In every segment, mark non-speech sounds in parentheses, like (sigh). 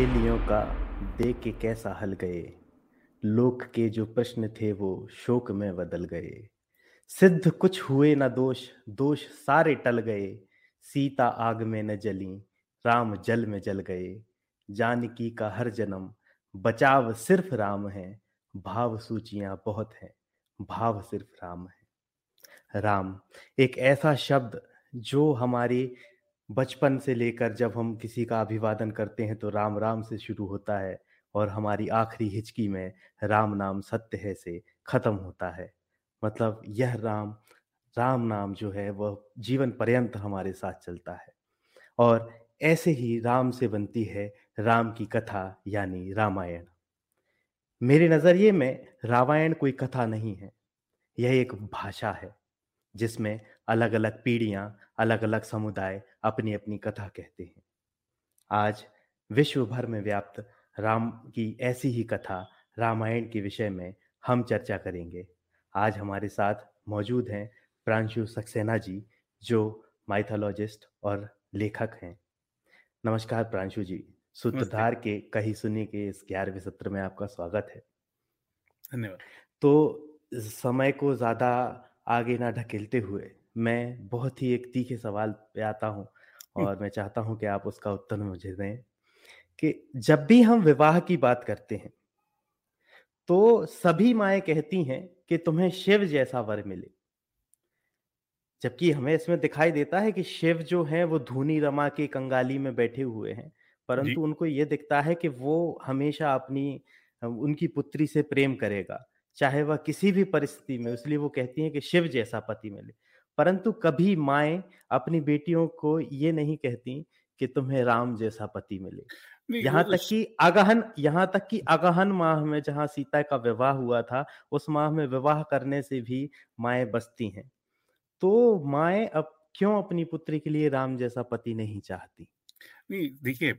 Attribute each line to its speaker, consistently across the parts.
Speaker 1: पहेलियों का देख के कैसा हल गए लोक के जो प्रश्न थे वो शोक में बदल गए सिद्ध कुछ हुए ना दोष दोष सारे टल गए सीता आग में न जली राम जल में जल गए जानकी का हर जन्म बचाव सिर्फ राम है भाव सूचियां बहुत हैं भाव सिर्फ राम है राम एक ऐसा शब्द जो हमारे बचपन से लेकर जब हम किसी का अभिवादन करते हैं तो राम राम से शुरू होता है और हमारी आखिरी हिचकी में राम नाम सत्य है से खत्म होता है मतलब यह राम राम नाम जो है वह जीवन पर्यंत हमारे साथ चलता है और ऐसे ही राम से बनती है राम की कथा यानी रामायण मेरे नज़रिए में रामायण कोई कथा नहीं है यह एक भाषा है जिसमें अलग अलग पीढ़ियां अलग अलग समुदाय अपनी अपनी कथा कहते हैं आज विश्व भर में व्याप्त राम की ऐसी ही कथा रामायण के विषय में हम चर्चा करेंगे आज हमारे साथ मौजूद हैं प्रांशु सक्सेना जी जो माइथोलॉजिस्ट और लेखक हैं नमस्कार प्रांशु जी सूत्रधार के कही सुनी के इस ग्यारहवें सत्र में आपका स्वागत है धन्यवाद तो समय को ज्यादा आगे ना ढकेलते हुए मैं बहुत ही एक तीखे सवाल पे आता हूँ और मैं चाहता हूँ कि आप उसका उत्तर मुझे दें कि जब भी हम विवाह की बात करते हैं तो सभी माए कहती हैं कि तुम्हें शिव जैसा वर मिले जबकि हमें इसमें दिखाई देता है कि शिव जो है वो धूनी रमा के कंगाली में बैठे हुए हैं परंतु उनको ये दिखता है कि वो हमेशा अपनी उनकी पुत्री से प्रेम करेगा चाहे वह किसी भी परिस्थिति में इसलिए वो कहती हैं कि शिव जैसा पति मिले परंतु कभी माए अपनी बेटियों को ये नहीं कहती कि तुम्हें राम जैसा पति मिले यहाँ तक कि अगहन यहाँ तक कि अगहन माह में जहाँ सीता का विवाह हुआ था उस माह में विवाह करने से भी माए बसती हैं तो माए अब क्यों अपनी पुत्री के लिए राम जैसा पति नहीं चाहती
Speaker 2: नहीं देखिए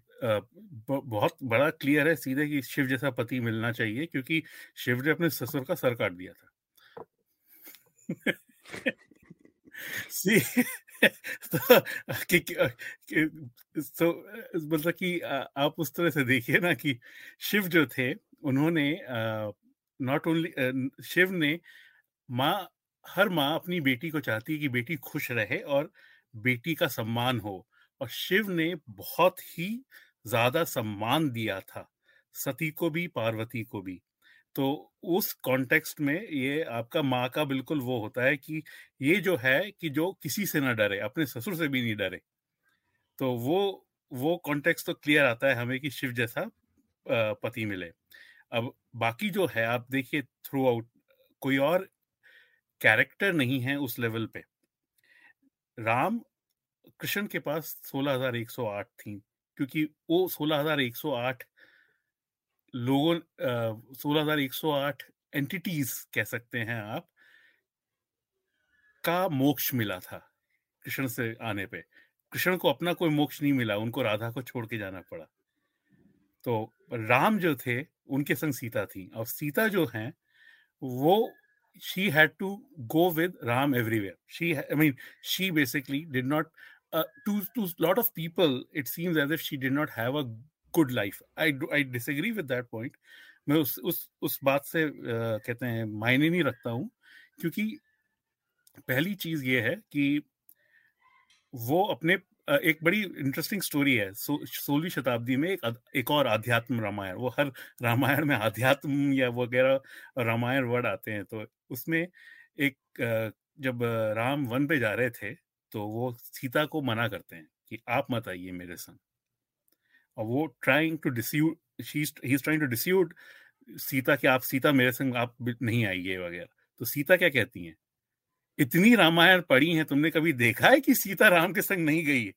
Speaker 2: बहुत बड़ा क्लियर है सीधे कि शिव जैसा पति मिलना चाहिए क्योंकि शिव ने अपने ससुर का सर काट दिया था सी तो कि, तो मतलब कि आप उस तरह से देखिए ना कि शिव जो थे उन्होंने नॉट ओनली शिव ने माँ हर माँ अपनी बेटी को चाहती है कि बेटी खुश रहे और बेटी का सम्मान हो और शिव ने बहुत ही ज्यादा सम्मान दिया था सती को भी पार्वती को भी तो उस कॉन्टेक्स्ट में ये आपका माँ का बिल्कुल वो होता है कि ये जो है कि जो किसी से ना डरे अपने ससुर से भी नहीं डरे तो वो वो कॉन्टेक्स्ट तो क्लियर आता है हमें कि शिव जैसा पति मिले अब बाकी जो है आप देखिए थ्रू आउट कोई और कैरेक्टर नहीं है उस लेवल पे राम कृष्ण के पास सोलह हजार एक सौ आठ थी क्योंकि वो सोलह हजार एक सौ आठ लोगों सोलह हजार एक सौ आठ एंटिटीज कह सकते हैं आप का मोक्ष मिला था कृष्ण से आने पे कृष्ण को अपना कोई मोक्ष नहीं मिला उनको राधा को छोड़ के जाना पड़ा तो राम जो थे उनके संग सीता थी और सीता जो हैं वो she had to go with Ram everywhere she I mean she basically did not to to lot of people it seems as if she did not have a good life I I disagree with that point मैं उस उस उस बात से uh, कहते हैं मायने नहीं रखता हूं क्योंकि पहली चीज ये है कि वो अपने एक बड़ी इंटरेस्टिंग स्टोरी है सो, सोलहवीं शताब्दी में एक एक और आध्यात्म रामायण वो हर रामायण में आध्यात्म या वगैरह रामायण वर्ड आते हैं तो उसमें एक जब राम वन पे जा रहे थे तो वो सीता को मना करते हैं कि आप मत आइए मेरे संग और वो trying to dissuade he trying to dissuade Sita कि आप सीता मेरे संग आप नहीं आइए वगैरह तो सीता क्या कहती है इतनी रामायण पढ़ी है तुमने कभी देखा है कि सीता राम के संग नहीं गई है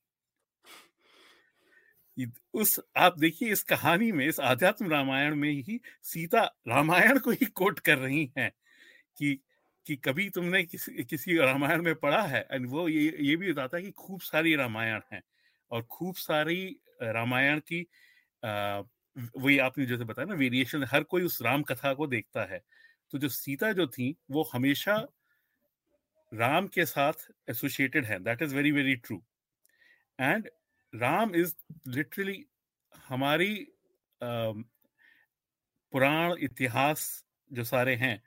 Speaker 2: उस आप देखिए इस कहानी में इस आध्यात्म रामायण में ही सीता रामायण को ही कोट कर रही हैं कि कि कभी तुमने किस, किसी रामायण में पढ़ा है एंड वो ये ये भी बताता है कि खूब सारी रामायण है और खूब सारी रामायण की वही आपने जैसे बताया ना वेरिएशन हर कोई उस राम कथा को देखता है तो जो सीता जो थी वो हमेशा राम के साथ एसोसिएटेड है that is very very true and Ram is literally हमारी पुराण इतिहास जो सारे हैं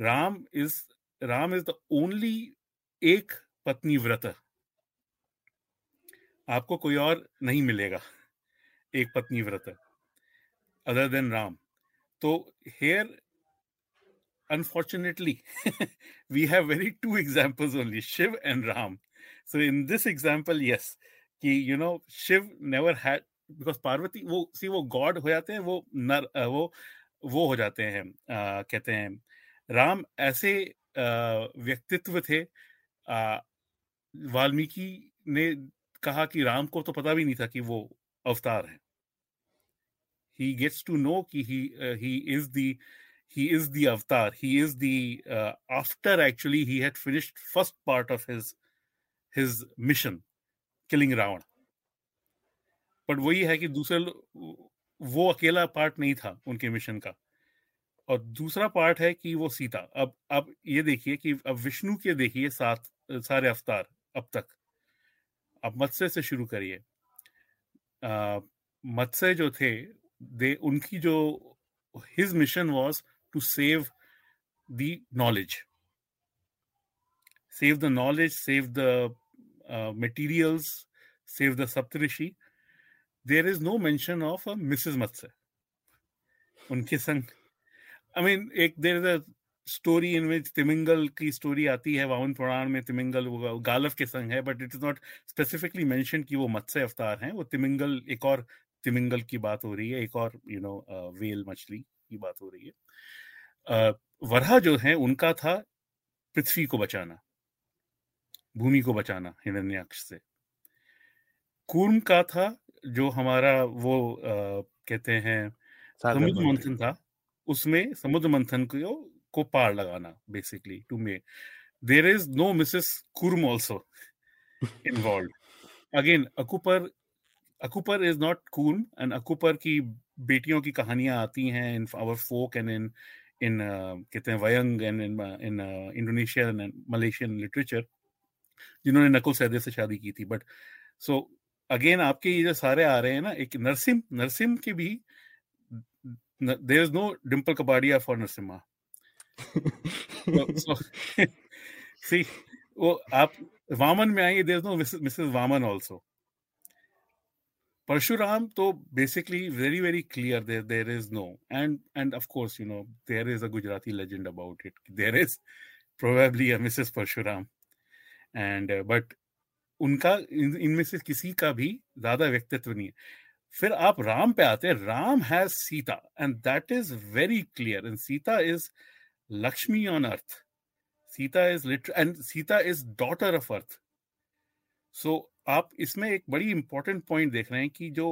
Speaker 2: Ram is Ram is the only एक पत्नी व्रत आपको कोई और नहीं मिलेगा एक पत्नी व्रत अदर देन राम तो here unfortunately we have very two examples only Shiv and Ram so in this example yes कि you know Shiv never had because Parvati वो सी वो गॉड हो जाते हैं वो नर वो वो हो जाते हैं कहते हैं राम ऐसे व्यक्तित्व थे वाल्मीकि ने कहा कि राम को तो पता भी नहीं था कि वो अवतार है he gets to know ki he uh, he is the he is the avatar he is the uh, after actually he had finished first part of his his mission killing ravan but वही है कि दूसरे वो अकेला part नहीं था उनके mission का और दूसरा पार्ट है कि वो सीता अब अब ये देखिए कि अब विष्णु के देखिए सात सारे अवतार अब तक अब मत्स्य से शुरू करिए मत्स्य जो थे दे उनकी जो his mission was to save the knowledge save the knowledge save the materials, save the Saptarishi there is no mention of Mrs Matsya उनके संग आई मीन एक there is story in which Timingala की स्टोरी आती है वावन पुराण में तिमिंगल वो गालव के संग है but it is not specifically mention की वो मत्स्य अवतार हैं वो तिमिंगल एक और तिमिंगल की बात हो रही है एक और यू नो वेल मछली की बात हो रही है वरहा जो है उनका था पृथ्वी को बचाना भूमि को बचाना हिरण्याक्ष से कूर्म का था जो हमारा वो आ, कहते हैं समुद्र मंथन था उसमें समुद्र मंथन को को पार लगाना basically to may there is no Mrs Kurma also involve again Akupara Akupara is not कून एंड अकूपर की बेटियों की कहानियां आती हैं in our folk and in इन कहते हैं वयंग and in in Indonesian and Malaysian literature जिन्होंने नकुल सैदे से शादी की थी बट सो अगेन आपके ये जो सारे आ रहे हैं ना एक नरसिम नरसिम के भी there is no Dimple Kapadia for Narasimha so, (laughs) see, वो आप वामन में आएंगे there no Mrs Vaman also Parshuram तो basically very very clear there there is no and and of course you know there is a Gujarati legend about it there is probably Mrs Parshuram and but उनका इनमें से किसी का भी ज्यादा व्यक्तित्व नहीं है फिर आप राम पे आते हैं Ram has Sita and that is very clear and Sita is Lakshmi on earth. Sita is litre and Sita is daughter of earth सो आप इसमें एक बड़ी इंपॉर्टेंट पॉइंट देख रहे हैं कि जो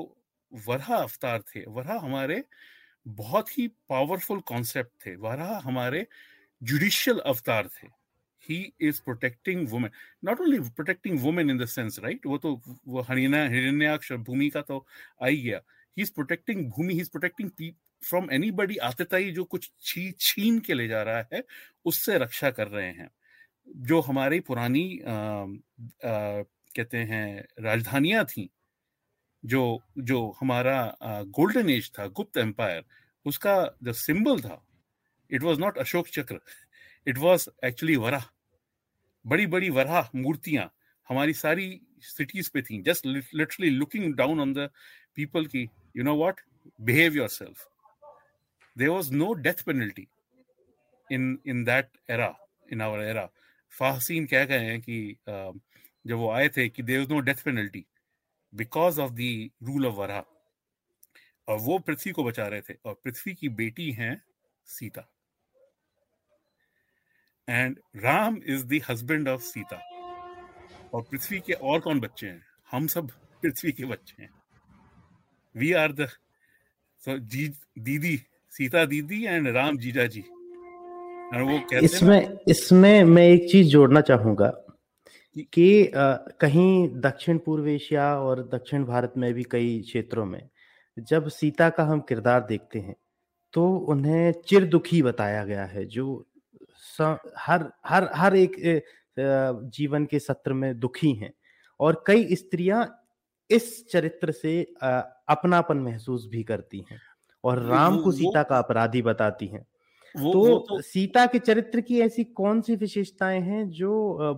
Speaker 2: वरहा अवतार थे वरहा हमारे बहुत ही पावरफुल कॉन्सेप्ट थे वरहा हमारे जुडिशियल अवतार थे he is protecting women not only protecting women in the sense right वो तो वो हरिना हिरण्याक्ष भूमि का तो आई गया he is protecting Bhumi he is protecting from anybody आतताई जो कुछ छी छीन के ले जा रहा है उससे रक्षा कर रहे हैं जो हमारी पुरानी आ, आ, कहते हैं राजधानियां थी जो जो हमारा गोल्डन एज था गुप्त एम्पायर उसका जो सिंबल था it was not Ashoka Chakra it was actually Varaha बड़ी बड़ी वराह मूर्तियां हमारी सारी सिटीज पे थी just literally looking down on the people की you know what yourself there was no death penalty in in that era in our era फाहसीन क्या कहे हैं कि जब वो आए थे कि there no death penalty because of the rule of वरा और वो पृथ्वी को बचा रहे थे और पृथ्वी की बेटी हैं Sita and Ram is the husband of Sita और पृथ्वी के और कौन बच्चे हैं हम सब पृथ्वी के बच्चे हैं वी आर द दीदी सीता दीदी एंड राम जीजा जी
Speaker 1: वो कहते इसमें इसमें मैं एक चीज जोड़ना चाहूंगा कि आ, कहीं दक्षिण पूर्व एशिया और दक्षिण भारत में भी कई क्षेत्रों में जब सीता का हम किरदार देखते हैं तो उन्हें चिर दुखी बताया गया है जो हर हर हर एक जीवन के सत्र में दुखी हैं और कई स्त्रियां इस चरित्र से अपनापन महसूस भी करती हैं और राम को सीता का अपराधी बताती हैं वो, तो, वो तो सीता के चरित्र की ऐसी कौन सी विशेषताएं हैं जो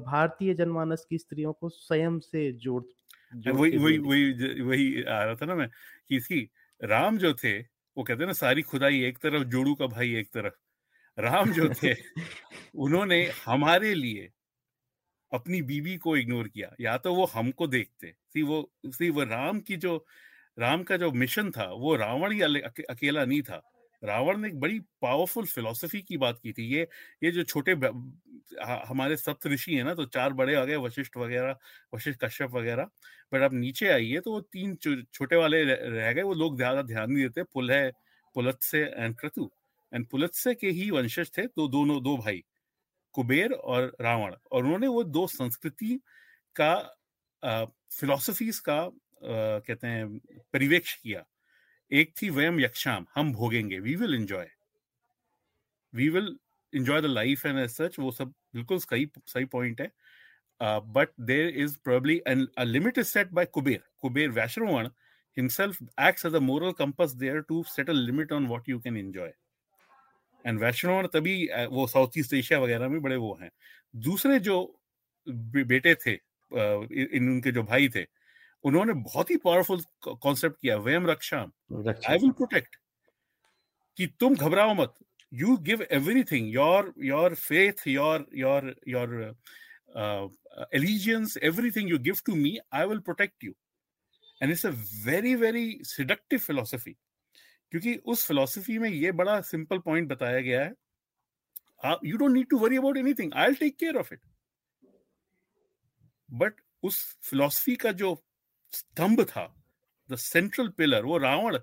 Speaker 1: भारतीय जनमानस की स्त्रियों को स्वयं से जोड़,
Speaker 2: वही वही वही वही आ रहा था ना मैं कि इसकी राम जो थे वो कहते हैं ना सारी खुदाई एक तरफ जोड़ू का भाई एक तरफ राम जो थे (laughs) उन्होंने हमारे लिए अपनी बीवी को इग्नोर किया या तो वो हमको देखते सी वो सी वो राम की जो राम का जो मिशन था वो रावण ही अकेला नहीं था रावण ने एक बड़ी पावरफुल फिलॉसफी की बात की थी ये ये जो छोटे हमारे सप्त ऋषि है ना तो चार बड़े आ गए वशिष्ठ वगैरह वशिष्ठ कश्यप वगैरह बट आप नीचे आइए तो वो तीन छोटे वाले रह गए वो लोग ज्यादा ध्यान नहीं देते पुल है पुलत्स्य एंड क्रतु एंड पुलत्स्य के ही वंशज थे तो दोनों दो भाई कुबेर और रावण और उन्होंने वो दो संस्कृति का फिलोसफीज का कहते हैं परिवेक्ष किया एक थी वयम यक्षाम हम भोगेंगे we will enjoy we will enjoy the life and as such वो सब बिल्कुल सही सही पॉइंट है but there is probably an a limit is set by Kuber Kuber Vaishnavan himself acts as a moral compass there to set a limit on what you can enjoy. And Vaishnavan तभी वो south east Asia वगैरह में बड़े वो हैं दूसरे जो बेटे थे इन उनके जो भाई थे उन्होंने बहुत ही पावरफुल कॉन्सेप्ट किया वेम रक्षा आई विल प्रोटेक्ट कि तुम घबराओ मत you give everything your your faith your your your allegiance everything you give to me I will protect you and it's a very very seductive philosophy क्योंकि उस philosophy में ये बड़ा सिंपल पॉइंट बताया गया है you don't need to worry about anything I will take care of it but उस philosophy का जो स्तंभ था द सेंट्रल पिलर वो Ravan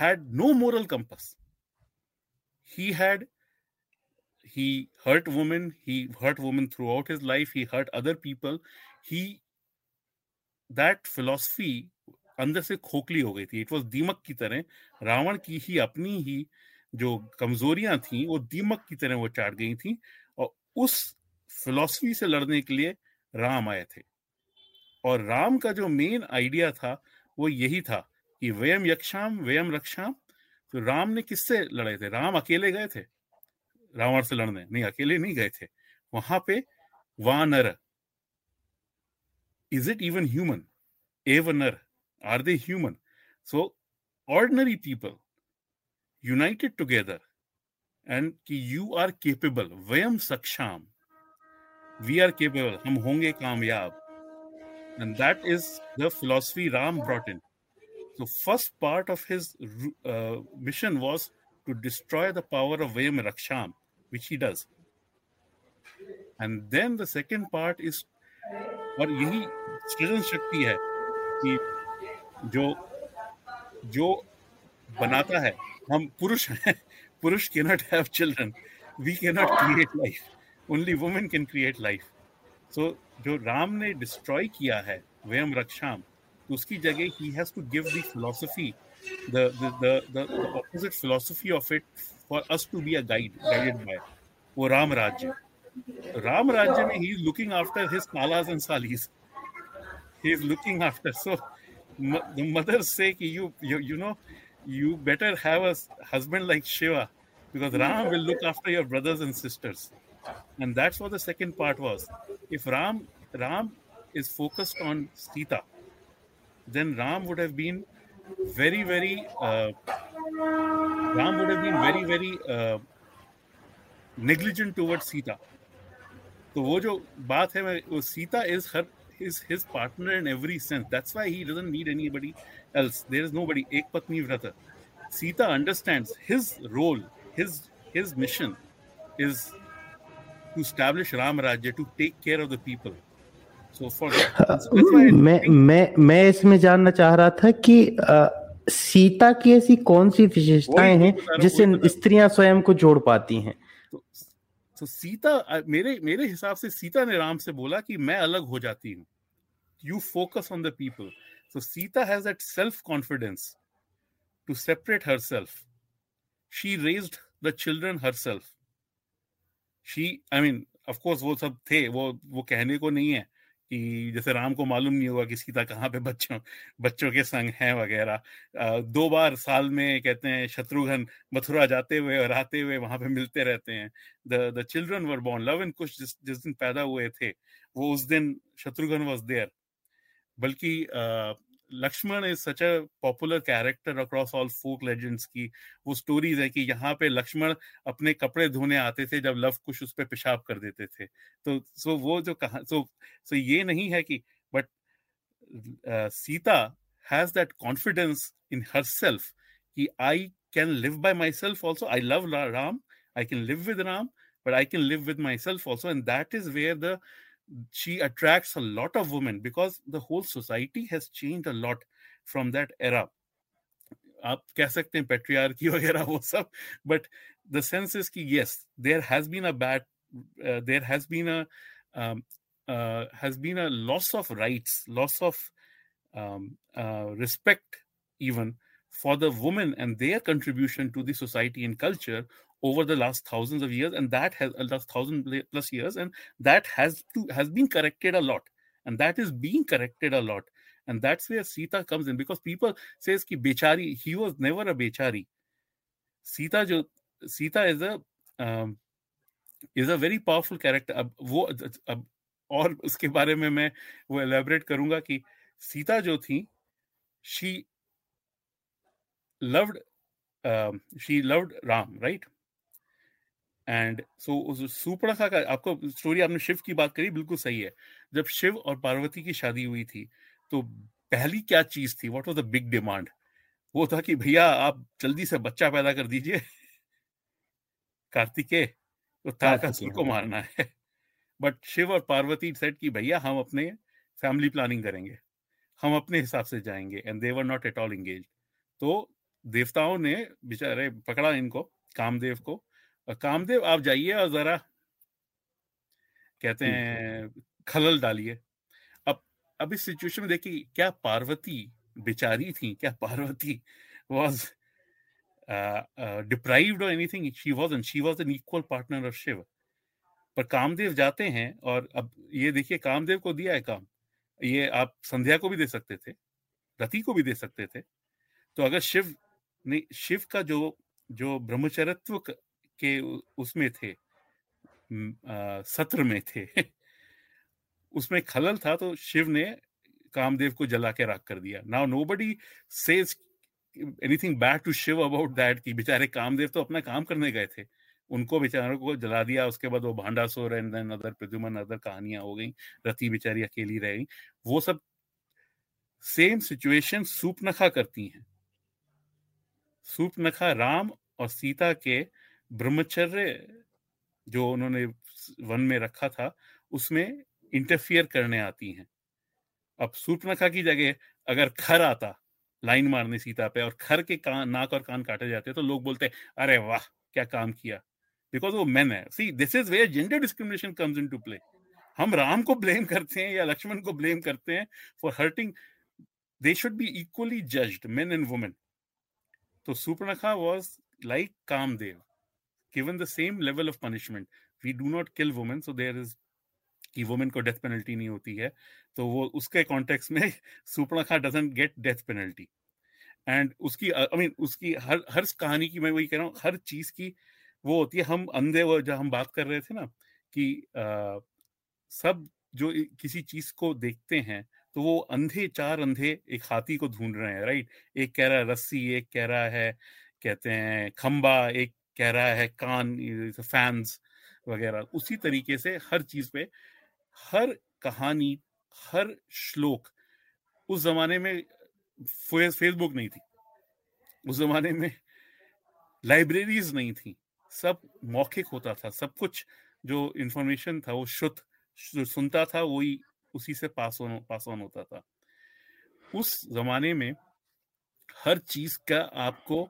Speaker 2: had no moral compass he had he hurt women he hurt women throughout his life he hurt other people he that philosophy अंदर से खोखली हो गई थी इट वॉज दीमक की तरह रावण की ही अपनी ही जो कमजोरियां थी वो दीमक की तरह वो चाट गई थी और उस फिलॉसफी से लड़ने के लिए राम आए थे और राम का जो मेन आइडिया था वो यही था कि व्यम यक्षाम व्यम रक्षाम तो राम ने किससे लड़े थे राम अकेले गए थे रावण से लड़ने नहीं अकेले नहीं गए थे वहां पे वानर इज इट इवन ह्यूमन एवनर are they human so ordinary people united together and कि यू आर केपेबल वयम सक्षम वी आर केपेबल हम होंगे कामयाब And that is the philosophy Ram brought in. So, first part of his uh, mission was to destroy the power of Vayam Raksham, which he does. And then the second part is, or yehi sridhan shakti hai, ki jo, jo banata hai, hum purush hai, purush cannot have children, we cannot create life, only women can create life. So जो राम ने destroy किया है वेम रक्षाम उसकी जगह ही has to give the philosophy the the the the opposite philosophy of it for us to be a guide guided by वो राम राज्य राम राज्य में he is looking after his कालाज एंड सालीज he is looking after so the mother says कि you you know you better have a husband like Shiva because Ram will look after your brothers and sisters and that's what the second part was if ram ram is focused on sita then ram would have been very very uh, ram would have been very very uh, negligent towards sita so wo jo baat hai wo sita is her is his partner in every sense that's why he doesn't need anybody else there is nobody ek patni vrata sita understands his role his his mission is to establish Ram Rajya to take care of the people. So for that, uh, मैं मैं मैं इसमें जानना चाह रहा था कि आ, uh, Sita की ऐसी कौन सी विशेषताएं हैं तो जिससे तो स्त्रियां स्वयं को जोड़ पाती हैं तो, तो सीता uh, मेरे मेरे हिसाब से सीता ने राम से बोला कि मैं अलग हो जाती हूँ you focus on the people so Sita has that self confidence to separate her self she raise the children her self she I mean of वो सब थे वो वो कहने को नहीं है कि जैसे राम को मालूम नहीं हुआ कि सीता कहाँ पे बच्चों बच्चों के संग हैं वगैरह दो बार साल में कहते हैं शत्रुघ्न मथुरा जाते हुए और आते हुए वहां पे मिलते रहते हैं the the children were born Luv and Kush जिस जिस दिन पैदा हुए थे वो उस दिन शत्रुघ्न वॉज देयर बल्कि uh, Lakshman is such a popular character across all folk legends की वो स्टोरीज है कि यहाँ पे लक्ष्मण अपने कपड़े धोने आते थे जब लव कुश उस पर पेशाब कर देते थे तो सो वो जो कहा सो सो ये नहीं है कि but Sita has that confidence in her self कि I can live by my self also I love Ram I can live with Ram but I can live with my self also and that is where the she attracts a lot of women because the whole society has changed a lot from that era आप कह सकते हैं patriarchy वगैरह वो सब but the sense is कि yes there has been a bad there has been a has been a loss of rights loss of respect even for the women and their contribution to the society and culture over the last thousands of years, and that has uh, last thousand plus years, and that has to has been corrected a lot, and that is being corrected a lot, and that's where Sita comes in because people says ki bechari, he was never a bechari. Sita jo Sita is a um, a very powerful character. Character अब वो अब और उसके बारे में मैं वो elaborate करूंगा कि सीता जो थी she loved she loved and so सुपड़ा का आपको स्टोरी आपने शिव की बात करी बिल्कुल सही है जब शिव और पार्वती की शादी हुई थी तो पहली क्या चीज थी what was the big demand वो था कि भैया आप जल्दी से बच्चा पैदा कर दीजिए कार्तिकेय तो तारकासुर को हाँ। मारना है बट शिव और पार्वती सेट कि भैया हम अपने फैमिली प्लानिंग करेंगे हम अपने हिसाब से जाएंगे and they were not at all engage तो देवताओं ने बेचारे पकड़ा इनको कामदेव को कामदेव आप जाइए और जरा कहते हैं खलल डालिए अब अब इस सिचुएशन में देखिए क्या पार्वती बेचारी थी क्या पार्वती वॉज डिप्राइव्ड और anything she was and she was an equal partner of Shiv पर कामदेव जाते हैं और अब ये देखिए कामदेव को दिया है काम ये आप संध्या को भी दे सकते थे रति को भी दे सकते थे तो अगर शिव ने शिव का जो जो ब्रह्मचरत्व के उसमें थे आ, सत्र में थे (laughs) उसमें खलल था तो शिव ने कामदेव को जला के राख कर दिया now nobody says anything bad to Shiv about that कि बेचारे कामदेव तो अपना काम करने गए थे उनको बेचारों को जला दिया उसके बाद वो भांडा सो रहे देन अदर प्रद्युमन अदर कहानियां हो गई रति बेचारी अकेली रह गई वो सब सेम सिचुएशन सूपनखा करती हैं सूपनखा राम और सीता के ब्रह्मचर्य जो उन्होंने वन में रखा था उसमें इंटरफियर करने आती हैं अब सूर्पनखा की जगह अगर खर आता लाइन मारने सीता पे और खर के कान नाक और कान काटे जाते तो लोग बोलते अरे वाह क्या काम किया बिकॉज वो मैन है see this is where gender discrimination comes in to play हम राम को ब्लेम करते हैं या लक्ष्मण को ब्लेम करते हैं for hurting they should be equally judged men and women तो Surpanakha was like Kamdev given the same level of punishment we do not kill women so there is कि वुमेन को डेथ पेनल्टी नहीं होती है तो वो उसके कॉन्टेक्स्ट में Surpanakha doesn't get death penalty and उसकी आई I मीन mean, उसकी हर हर कहानी की मैं वही कह रहा हूँ हर चीज की वो होती है हम अंधे वो जब हम बात कर रहे थे ना कि आ, सब जो किसी चीज को देखते हैं तो वो अंधे चार अंधे एक हाथी को ढूंढ रहे हैं राइट एक कह रहा है रस्सी एक कह रहा है कहते हैं खंबा एक कह रहा है कान फैंस वगैरह उसी तरीके से हर चीज पे हर कहानी हर श्लोक उस जमाने में फेसबुक नहीं थी उस जमाने में लाइब्रेरीज नहीं थी सब मौखिक होता था सब कुछ जो इंफॉर्मेशन था वो शुद्ध सुनता था वही उसी से पास ऑन पास ऑन होता था उस जमाने में हर चीज का आपको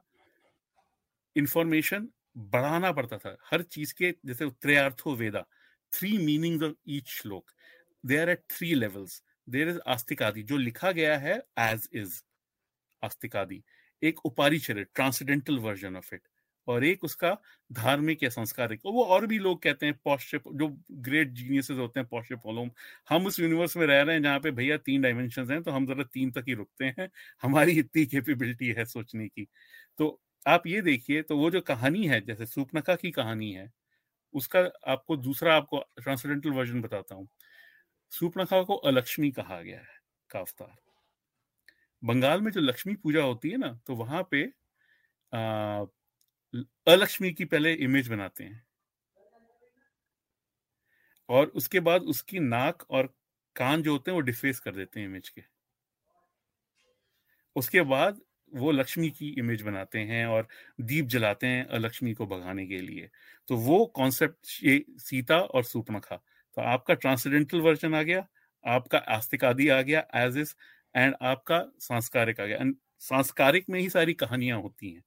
Speaker 2: इंफॉर्मेशन बढ़ाना पड़ता था हर चीज के जैसे त्रयार्थो वेदा three meanings of each shloka they are at three levels there is आस्तिक आदि जो लिखा गया है एज
Speaker 3: इज आस्तिक आदि एक उपारी चरित ट्रांसडेंटल वर्जन ऑफ इट और एक उसका धार्मिक या संस्कारिक वो और भी लोग कहते हैं पॉस्टर जो ग्रेट जीनियस होते हैं पॉस्टर पोलोम हम उस यूनिवर्स में रह रहे हैं जहाँ पे भैया तीन डायमेंशन हैं तो हम जरा तीन तक ही रुकते हैं हमारी इतनी कैपेबिलिटी है सोचने की तो आप ये देखिए तो वो जो कहानी है जैसे सूपनखा की कहानी है उसका आपको दूसरा आपको ट्रांसडेंटल वर्जन बताता हूँ सूपनखा को अलक्ष्मी कहा गया है काफ्तार बंगाल में जो लक्ष्मी पूजा होती है ना तो वहां पे अः अलक्ष्मी की पहले इमेज बनाते हैं और उसके बाद उसकी नाक और कान जो होते हैं वो डिफेस कर देते हैं इमेज के उसके बाद वो लक्ष्मी की इमेज बनाते हैं और दीप जलाते हैं लक्ष्मी को भगाने के लिए तो वो कॉन्सेप्ट ये सीता और सूपनखा तो आपका ट्रांसडेंटल वर्जन आ गया आपका आस्तिक आदि आ गया एज इज एंड आपका सांस्कारिक आ गया एंड सांस्कारिक में ही सारी कहानियां होती हैं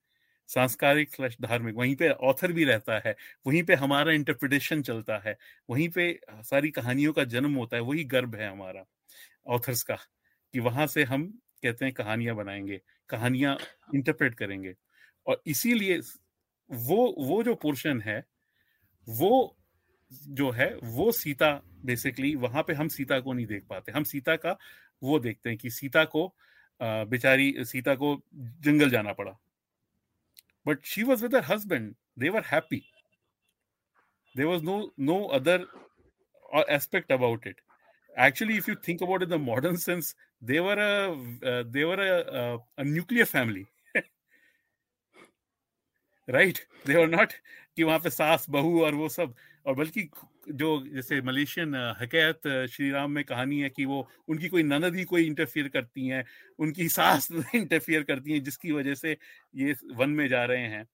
Speaker 3: सांस्कारिक स्लैश धार्मिक वहीं पे ऑथर भी रहता है वहीं पे हमारा इंटरप्रिटेशन चलता है वहीं पे सारी कहानियों का जन्म होता है वही गर्भ है हमारा ऑथर्स का कि वहां से हम कहते हैं कहानियां बनाएंगे कहानियां इंटरप्रेट हाँ। करेंगे और इसीलिए वो वो जो पोर्शन है वो जो है वो सीता बेसिकली वहां पे हम सीता को नहीं देख पाते हम सीता का वो देखते हैं कि सीता को बेचारी सीता को जंगल जाना पड़ा but she was with husband they happy there was no no other aspect about it actually if you think about it the modern sense they were a uh, they were a, a, a nuclear family right they were not कि वहां पे सास बहू और वो सब और बल्कि जो जैसे मलेशियन हकैत श्री राम में कहानी है कि वो उनकी कोई ननदी कोई इंटरफियर करती हैं उनकी (laughs) सास इंटरफियर करती हैं जिसकी वजह से ये वन में जा रहे हैं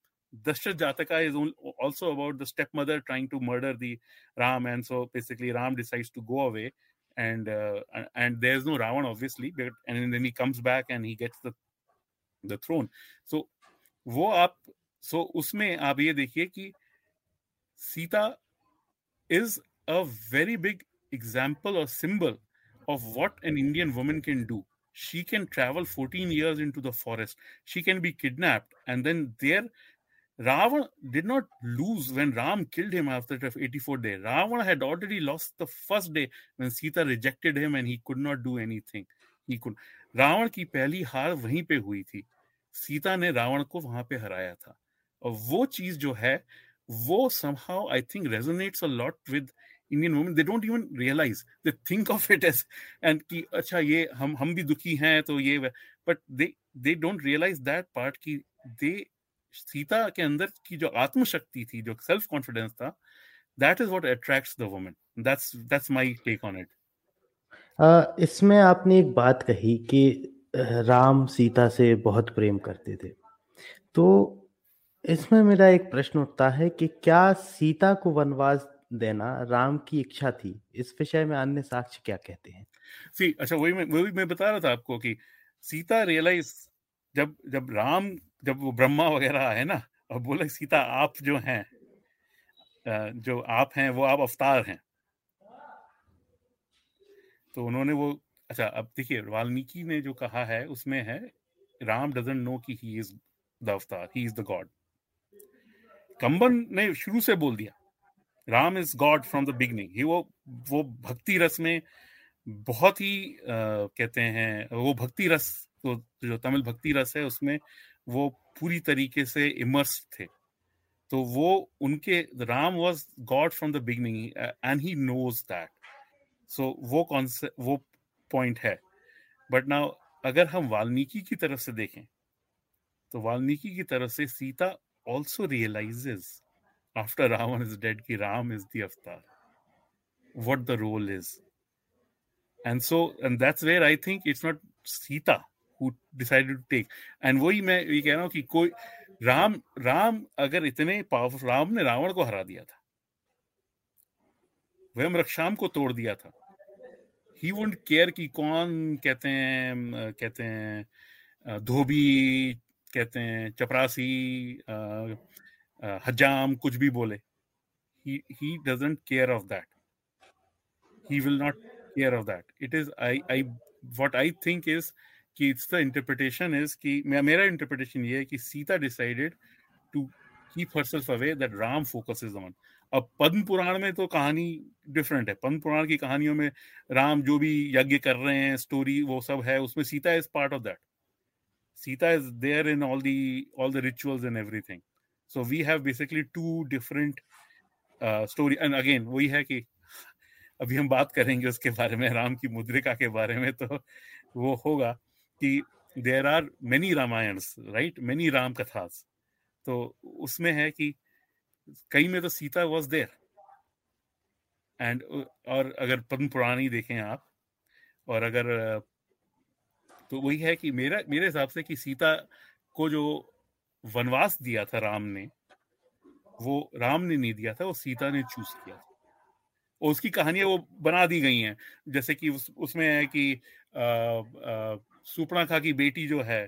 Speaker 3: Dasharath Jataka is also about the step mother trying to murder the Ram and so basically Ram decides to go away and uh, and there's no Ravan obviously, and then he comes back and he gets the the throne. So वो आप सो so उसमें आप ये देखिए कि Sita is a very big example और symbol of what an Indian women can do she can travel 14 years into the forest she can be kidnapped and then there Ravan did not lose when Ram killed him after the 84th day. Ravana had already lost the first day when Sita rejected him and he could not do anything. He could. Ravan की पहली हार वहीं पे हुई थी सीता ने रावण को वहां पे हराया था और वो चीज जो है वो somehow I think resonates a lot with Indian women. They don't even realize. They think of it as and कि अच्छा ये हम हम भी दुखी हैं तो ये but they they don't realize that part कि they सीता के अंदर की जो आत्मशक्ति थी जो सेल्फ कॉन्फिडेंस था that is what attract the women that's that's my take on it
Speaker 4: इसमें आपने एक बात कही कि राम सीता से बहुत प्रेम करते थे तो इसमें मेरा एक प्रश्न उठता है कि क्या सीता को वनवास देना राम की इच्छा थी इस विषय में अन्य साक्ष्य क्या कहते हैं
Speaker 3: सी अच्छा वही मैं वही मैं बता रहा था आपको कि सीता रियलाइज जब जब राम जब वो ब्रह्मा वगैरह है ना और बोले सीता आप जो हैं जो आप हैं वो आप अवतार हैं तो उन्होंने वो अच्छा अब देखिए वाल्मीकि ने जो कहा है उसमें है राम डजेंट नो कि he is the avatar he is the god Kamban ने शुरू से बोल दिया Ram is god from the beginning वो वो भक्ति रस में बहुत ही आ, कहते हैं वो भक्ति रस तो जो तमिल भक्ति रस है उसमें वो पूरी तरीके से इमर्स थे तो वो उनके Ram was god from the beginning and he knows that so वो कौन से वो पॉइंट है बट ना अगर हम वाल्मीकि की तरफ से देखें तो वाल्मीकि की तरफ से Sita also realises after Ravan is dead की Ram is the avatar what the role is and so and that's where i think it's not sita who decided to take and कोई राम राम अगर इतने पावरफुल राम ने रावण को हरा दिया था वह रक्षाम को तोड़ दिया था ही केयर कि कौन कहते हैं कहते हैं धोबी कहते हैं चपरासी हजाम कुछ भी बोले he he doesn't care of that he will not care of that it is i i what i think is कि इट्स द इंटरप्रिटेशन इज कि मेरा इंटरप्रिटेशन ये है कि Sita decided to keep herself away that Ram is on अब पद्म पुराण में तो कहानी डिफरेंट है पद्म पुराण की कहानियों में राम जो भी यज्ञ कर रहे हैं स्टोरी वो सब है उसमें Sita is part of that Sita is there in all the all the rituals and everything so we have basically two different story and again वही है कि अभी हम बात करेंगे उसके बारे में राम की मुद्रिका के बारे में तो वो होगा कि there are many Ramayanas right many Ram कथा तो उसमें है कि कई में तो सीता वॉज देर एंड और अगर पद्म पुराणी देखें आप और अगर तो वही है कि मेरा मेरे हिसाब से कि सीता को जो वनवास दिया था राम ने वो राम ने नहीं दिया था वो सीता ने चूज किया था और उसकी कहानियां वो बना दी गई हैं जैसे कि उस उसमें है कि आ, आ, सुपर्णखा की बेटी जो है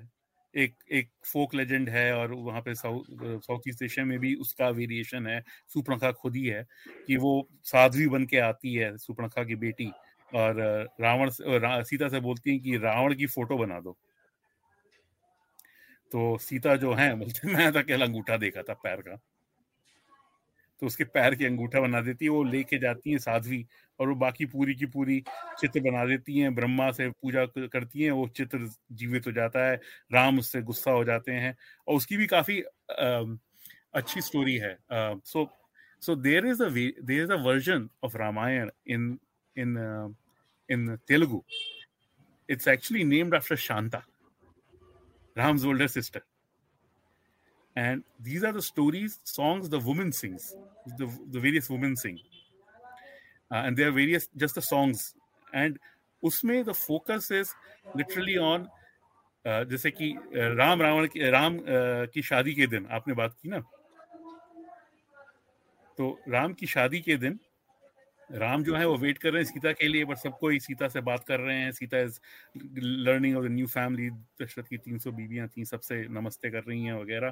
Speaker 3: एक एक फोक लेजेंड है और वहां पे साउथ ईस्ट एशिया में भी उसका वेरिएशन है सुपनखा खुद ही है कि वो साध्वी बन के आती है सुपनखा की बेटी और रावण रा, सीता से बोलती है कि रावण की फोटो बना दो तो सीता जो है (laughs) बोलते मैं तो अकेला अंगूठा देखा था पैर का तो उसके पैर की अंगूठा बना देती है वो लेके जाती है साध्वी और वो बाकी पूरी की पूरी चित्र बना देती हैं ब्रह्मा से पूजा करती हैं वो चित्र जीवित हो जाता है राम उससे गुस्सा हो जाते हैं और उसकी भी काफी आ, अच्छी स्टोरी है so so there is there is a version of Ramayan in in in Telugu it's actually named after Shanta Ram older sister And these are the stories, songs the women sings, the, the various women sing. Uh, and there are various, just the songs. And usme the focus is literally on, uh, जैसे कि uh, Ram Ravan की uh, Ram की शादी के दिन आपने बात की ना तो राम की शादी के दिन राम जो है वो वेट कर रहे हैं सीता के लिए बट सब कोई सीता से बात कर रहे हैं Sita is learning of the new family Dasharath की तीन सौ बीबियां थी सबसे नमस्ते कर रही हैं वगैरह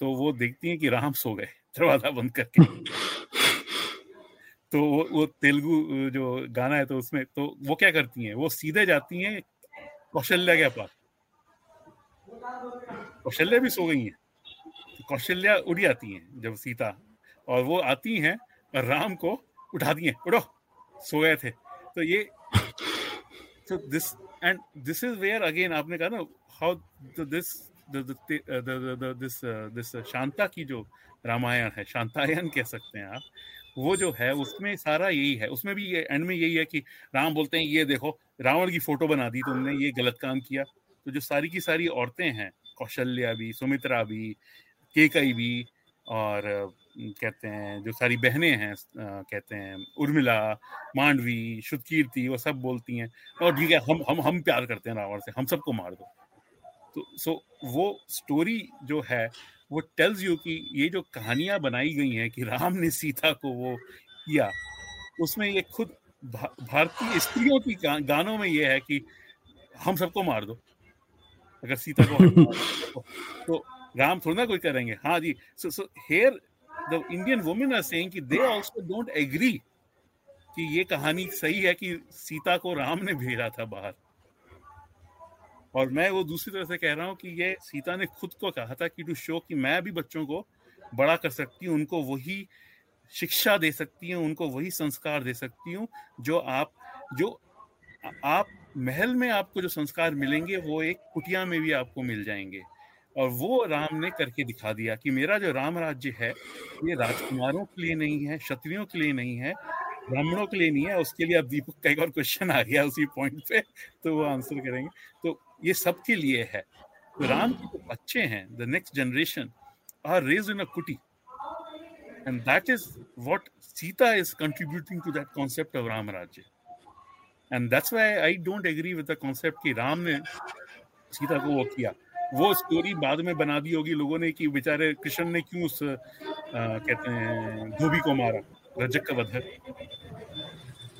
Speaker 3: तो वो देखती हैं कि राम सो गए दरवाजा बंद करके तो वो, वो तेलुगु जो गाना है तो उसमें तो वो क्या करती हैं वो सीधे जाती हैं कौशल्या के पास कौशल्या भी सो गई हैं कौशल्या उड़ी आती हैं जब सीता और वो आती हैं राम को उठा दिए उठो सो गए थे तो ये तो this and this is where again आपने कहा ना how this this this Shanta की जो रामायण है शांतायन कह सकते हैं आप वो जो है उसमें सारा यही है उसमें भी ये एंड में यही है कि राम बोलते हैं ये देखो रावण की फोटो बना दी तुमने ये गलत काम किया तो जो सारी की सारी औरतें हैं कौशल्या भी सुमित्रा भी केकई भी और कहते हैं जो सारी बहनें हैं कहते हैं उर्मिला मांडवी शुद्धकीर्ति वो सब बोलती हैं और ठीक है हम हम हम प्यार करते हैं रावण से हम सबको मार दो तो सो so, वो स्टोरी जो है वो टेल्स यू कि ये जो कहानियां बनाई गई हैं कि राम ने सीता को वो किया उसमें ये खुद भा, भारतीय स्त्रियों की गानों में ये है कि हम सबको मार दो अगर सीता को तो, तो राम थोड़ा ना कोई करेंगे हाँ जी so so here the Indian women are saying कि they also don't agree कि ये कहानी सही है कि सीता को राम ने भेजा था बाहर और मैं वो दूसरी तरह से कह रहा हूँ कि ये सीता ने खुद को कहा था कि टू शो कि मैं भी बच्चों को बड़ा कर सकती हूँ उनको वही शिक्षा दे सकती हूँ उनको वही संस्कार दे सकती हूँ जो आप जो आप महल में आपको जो संस्कार मिलेंगे वो एक कुटिया में भी आपको मिल जाएंगे और वो राम ने करके दिखा दिया कि मेरा जो राम राज्य है ये राजकुमारों के लिए नहीं है क्षत्रियों के लिए नहीं है ब्राह्मणों के लिए नहीं है उसके लिए अब दीपक का एक और क्वेश्चन आ गया उसी पॉइंट पे तो वो आंसर करेंगे तो ये सबके लिए है तो राम के जो तो बच्चे हैं the next generation are raise in a कुटी and that is what Sita is contributing to that concept of Ram Rajya and that's why I don't agree with the concept कि राम ने सीता को वो किया वो स्टोरी बाद में बना दी होगी लोगों ने कि बेचारे कृष्ण ने क्यों उस आ, कहते हैं धोबी को मारा रजक का वध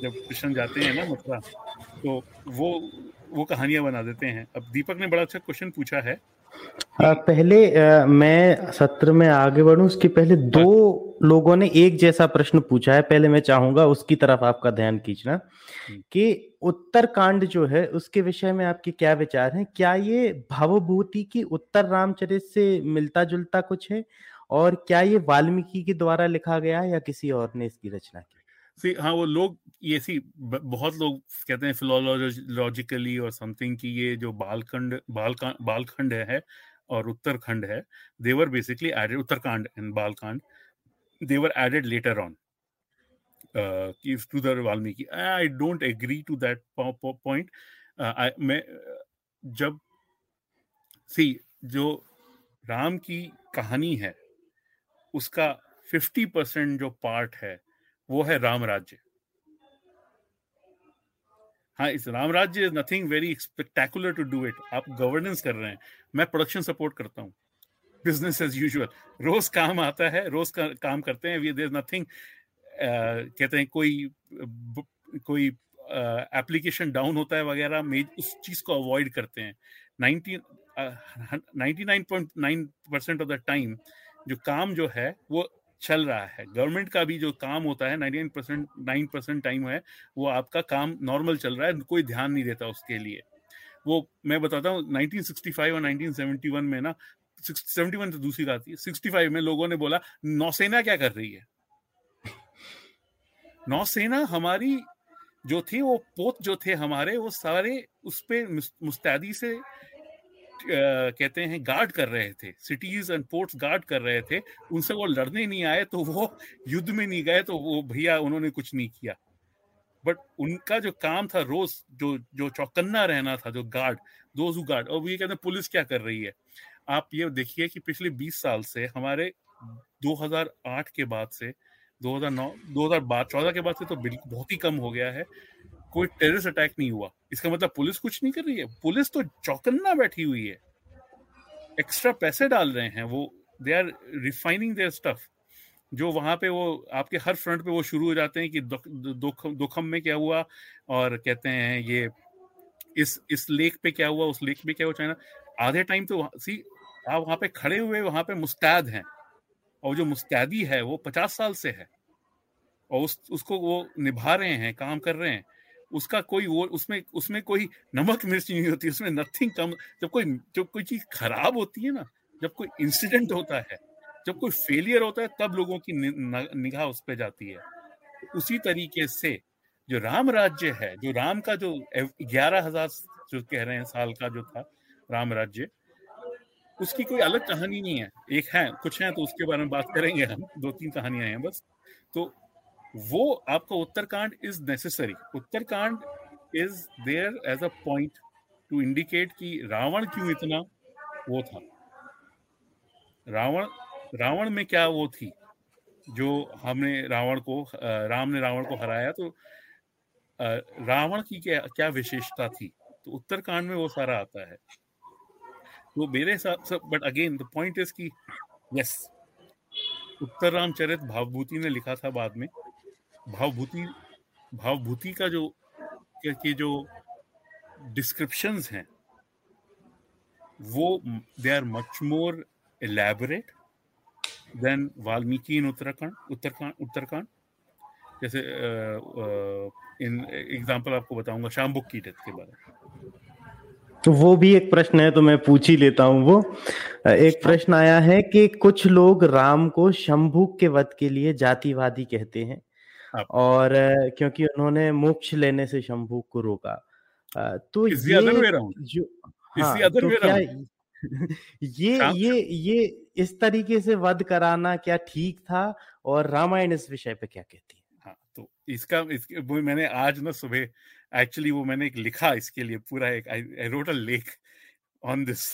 Speaker 3: जब कृष्ण जाते हैं ना मथुरा तो वो वो कहानियां बना देते हैं अब दीपक ने बड़ा अच्छा क्वेश्चन पूछा है
Speaker 4: पहले मैं सत्र में आगे बढ़ूं उसके पहले दो हाँ। लोगों ने एक जैसा प्रश्न पूछा है पहले मैं चाहूंगा उसकी तरफ आपका ध्यान खींचना हम्म। कि कांड जो है उसके विषय में आपके क्या विचार हैं क्या ये भावभूति की उत्तर रामचरित से मिलता जुलता कुछ है और क्या ये वाल्मीकि के द्वारा लिखा गया
Speaker 3: है
Speaker 4: या किसी और ने इसकी रचना की
Speaker 3: सी हाँ वो लोग ये सी बहुत लोग कहते हैं फिलोलॉजिकली और समथिंग कि ये जो बालखंड बालका बालखंड है और उत्तरखंड है देवर basically added Uttarkand and Balkand they were added later on to Valmiki I don't agree to that point मैं जब सी जो राम की कहानी है उसका फिफ्टी परसेंट जो पार्ट है वो है राम राज्य हाँ इस Ram Rajya is nothing very spectacular to do it आप गवर्नेंस कर रहे हैं मैं प्रोडक्शन सपोर्ट करता हूँ बिजनेस एज यूजुअल रोज काम आता है रोज का, काम करते हैं देर नथिंग कहते हैं कोई कोई एप्लीकेशन uh, डाउन होता है वगैरह में उस चीज को अवॉइड करते हैं ninety ninety nine point nine percent of the time जो काम जो है वो चल रहा है गवर्नमेंट का भी जो काम होता है 99 परसेंट नाइन परसेंट टाइम है वो आपका काम नॉर्मल चल रहा है कोई ध्यान नहीं देता उसके लिए वो मैं बताता हूँ 1965 और 1971 में ना 71 तो दूसरी बात थी 65 में लोगों ने बोला नौसेना क्या कर रही है नौसेना हमारी जो थी वो पोत जो थे हमारे वो सारे उस पर मुस्तैदी से कहते हैं गार्ड कर रहे थे सिटीज एंड पोर्ट्स गार्ड कर रहे थे उनसे वो लड़ने नहीं आए तो वो (laughs) युद्ध में नहीं गए तो वो भैया उन्होंने कुछ नहीं किया बट उनका जो काम था रोज जो जो चौकन्ना रहना था जो गार्ड दो गार्ड और ये कहते हैं पुलिस क्या कर रही है आप ये देखिए कि पिछले 20 साल से हमारे 2008 के बाद से 2009 2012 14 के बाद से तो बहुत ही कम हो गया है कोई टेररिस्ट अटैक नहीं हुआ इसका मतलब पुलिस कुछ नहीं कर रही है पुलिस तो चौकन्ना बैठी हुई है एक्स्ट्रा पैसे डाल रहे हैं वो they are refining their stuff जो वहां पे वो आपके हर फ्रंट पे वो शुरू हो जाते हैं कि दुखम दुखम में क्या हुआ और कहते हैं ये इस इस लेक पे क्या हुआ उस लेक में क्या हुआ चाइना आधे टाइम तो सी आप वहां पे खड़े हुए वहां पे मुस्तैद हैं और जो मुस्तैदी है वो पचास साल से है और उस उसको वो निभा रहे हैं काम कर रहे हैं उसका कोई वो उसमें उसमें कोई नमक मिर्च नहीं होती उसमें नथिंग कम जब कोई जब कोई चीज खराब होती है ना जब कोई इंसिडेंट होता है जब कोई फेलियर होता है तब लोगों की निगाह उस पर जाती है उसी तरीके से जो राम राज्य है जो राम का जो ग्यारह हजार जो कह रहे हैं साल का जो था राम राज्य उसकी कोई अलग कहानी नहीं है एक है कुछ है तो उसके बारे में बात करेंगे हम दो तीन कहानियां हैं बस तो वो आपका Uttarkand is necessary Uttarkand is there as a point to indicate कि रावण क्यों इतना वो था रावण रावण में क्या वो थी जो हमने रावण को राम ने रावण को हराया तो रावण की क्या क्या विशेषता थी तो उत्तरकांड में वो सारा आता है तो मेरे हिसाब से but again the point is कि यस उत्तर रामचरित भावभूति ने लिखा था बाद में भावभूति भावभूति का जो के जो डिस्क्रिप्शन हैं वो they are much more elaborate than Valmiki in Uttarakhand Uttarkand Uttarkand जैसे इन एग्जांपल आपको बताऊंगा शाम्बुक की डेथ के बारे में
Speaker 4: तो वो भी एक प्रश्न है तो मैं पूछ ही लेता हूँ वो एक प्रश्न आया है कि कुछ लोग राम को शंभुक के वध के लिए जातिवादी कहते हैं हाँ। और क्योंकि उन्होंने मोक्ष लेने से शंभू को रोका तो ये जो हाँ, तो क्या (laughs) ये ये ये इस तरीके से वध कराना क्या ठीक था और रामायण इस
Speaker 3: विषय पे क्या कहती है हाँ, तो इसका इसके वो मैंने आज ना सुबह एक्चुअली वो मैंने एक लिखा इसके लिए पूरा एक आई रोट अ लेख ऑन दिस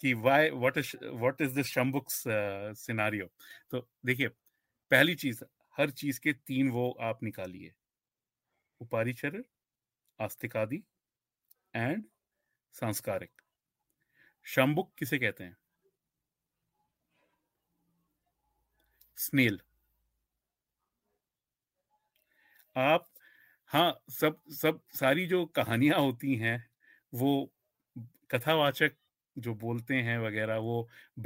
Speaker 3: कि why what is what is this Shambuk's scenario तो देखिए पहली चीज हर चीज के तीन वो आप निकालिए आस्तिक आदि एंड सांस्कारिक शंबुक किसे कहते हैं स्नेल आप हाँ सब सब सारी जो कहानियां होती हैं वो कथावाचक जो बोलते हैं वगैरह वो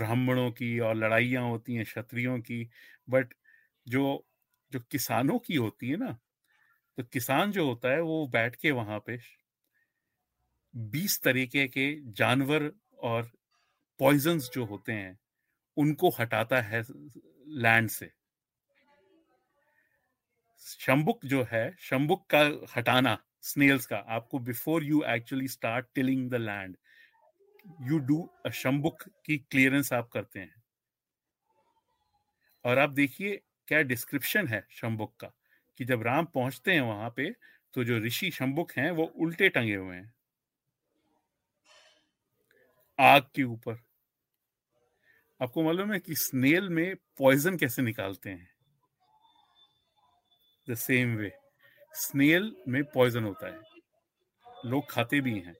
Speaker 3: ब्राह्मणों की और लड़ाइयां होती हैं क्षत्रियों की बट जो जो किसानों की होती है ना तो किसान जो होता है वो बैठ के वहां पे बीस तरीके के जानवर और पॉइजन जो होते हैं उनको हटाता है लैंड से शंबुक जो है शंबुक का हटाना स्नेल्स का आपको before you actually start tilling the land you do Shambuk की क्लियरेंस आप करते हैं और आप देखिए क्या डिस्क्रिप्शन है शंबुक का कि जब राम पहुंचते हैं वहां पे तो जो ऋषि शंबुक हैं वो उल्टे टंगे हुए हैं आग के ऊपर आपको मालूम है कि स्नेल में पॉइजन कैसे निकालते हैं द सेम वे स्नेल में पॉइजन होता है लोग खाते भी हैं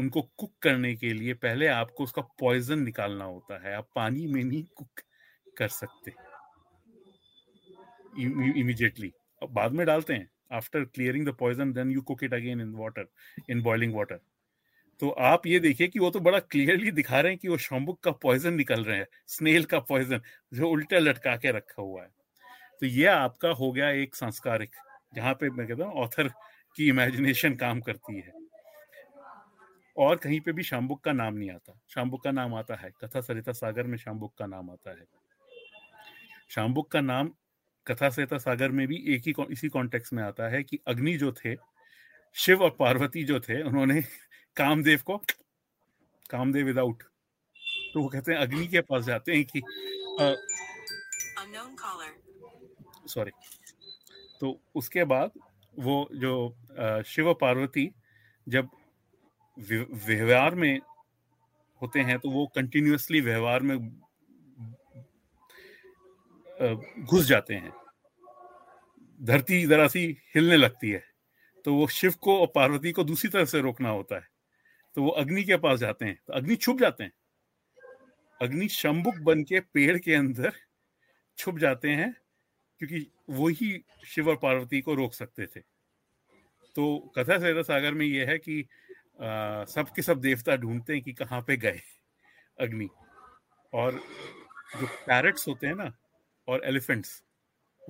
Speaker 3: उनको कुक करने के लिए पहले आपको उसका पॉइजन निकालना होता है आप पानी में नहीं कुक कर सकते इमीडिएटली बाद में डालते हैं after clearing the poison then you cook it again in water in boiling water तो आप ये देखिए कि वो तो बड़ा क्लियरली दिखा रहे हैं कि वो शंबुक का पॉइजन निकल रहे हैं स्नेल का पॉइजन जो उल्टा लटका के रखा हुआ है तो ये आपका हो गया एक सांस्कारिक जहां पे मैं कहता हूँ ऑथर की इमेजिनेशन काम करती है और कहीं पे भी शाम्बुक का नाम नहीं आता शाम्बुक का नाम आता है कथा सरिता सागर में शाम्बुक का नाम आता है शाम्बुक का नाम कथा सेता सागर में भी एक ही इसी कॉन्टेक्स्ट में आता है कि अग्नि जो थे शिव और पार्वती जो थे उन्होंने कामदेव को कामदेव विदाउट तो वो कहते हैं अग्नि के पास जाते हैं कि सॉरी तो उसके बाद वो जो आ, शिव पार्वती जब व्यवहार में होते हैं तो वो कंटिन्यूसली व्यवहार में घुस जाते हैं धरती जरा सी हिलने लगती है तो वो शिव को और पार्वती को दूसरी तरफ से रोकना होता है तो वो अग्नि के पास जाते हैं तो अग्नि छुप जाते हैं अग्नि शंबुक बन के पेड़ के अंदर छुप जाते हैं क्योंकि वो ही शिव और पार्वती को रोक सकते थे तो कथा सैरा सागर में यह है कि आ, सब के सब देवता ढूंढते हैं कि कहाँ पे गए अग्नि और जो पैरट्स होते हैं ना और एलिफेंट्स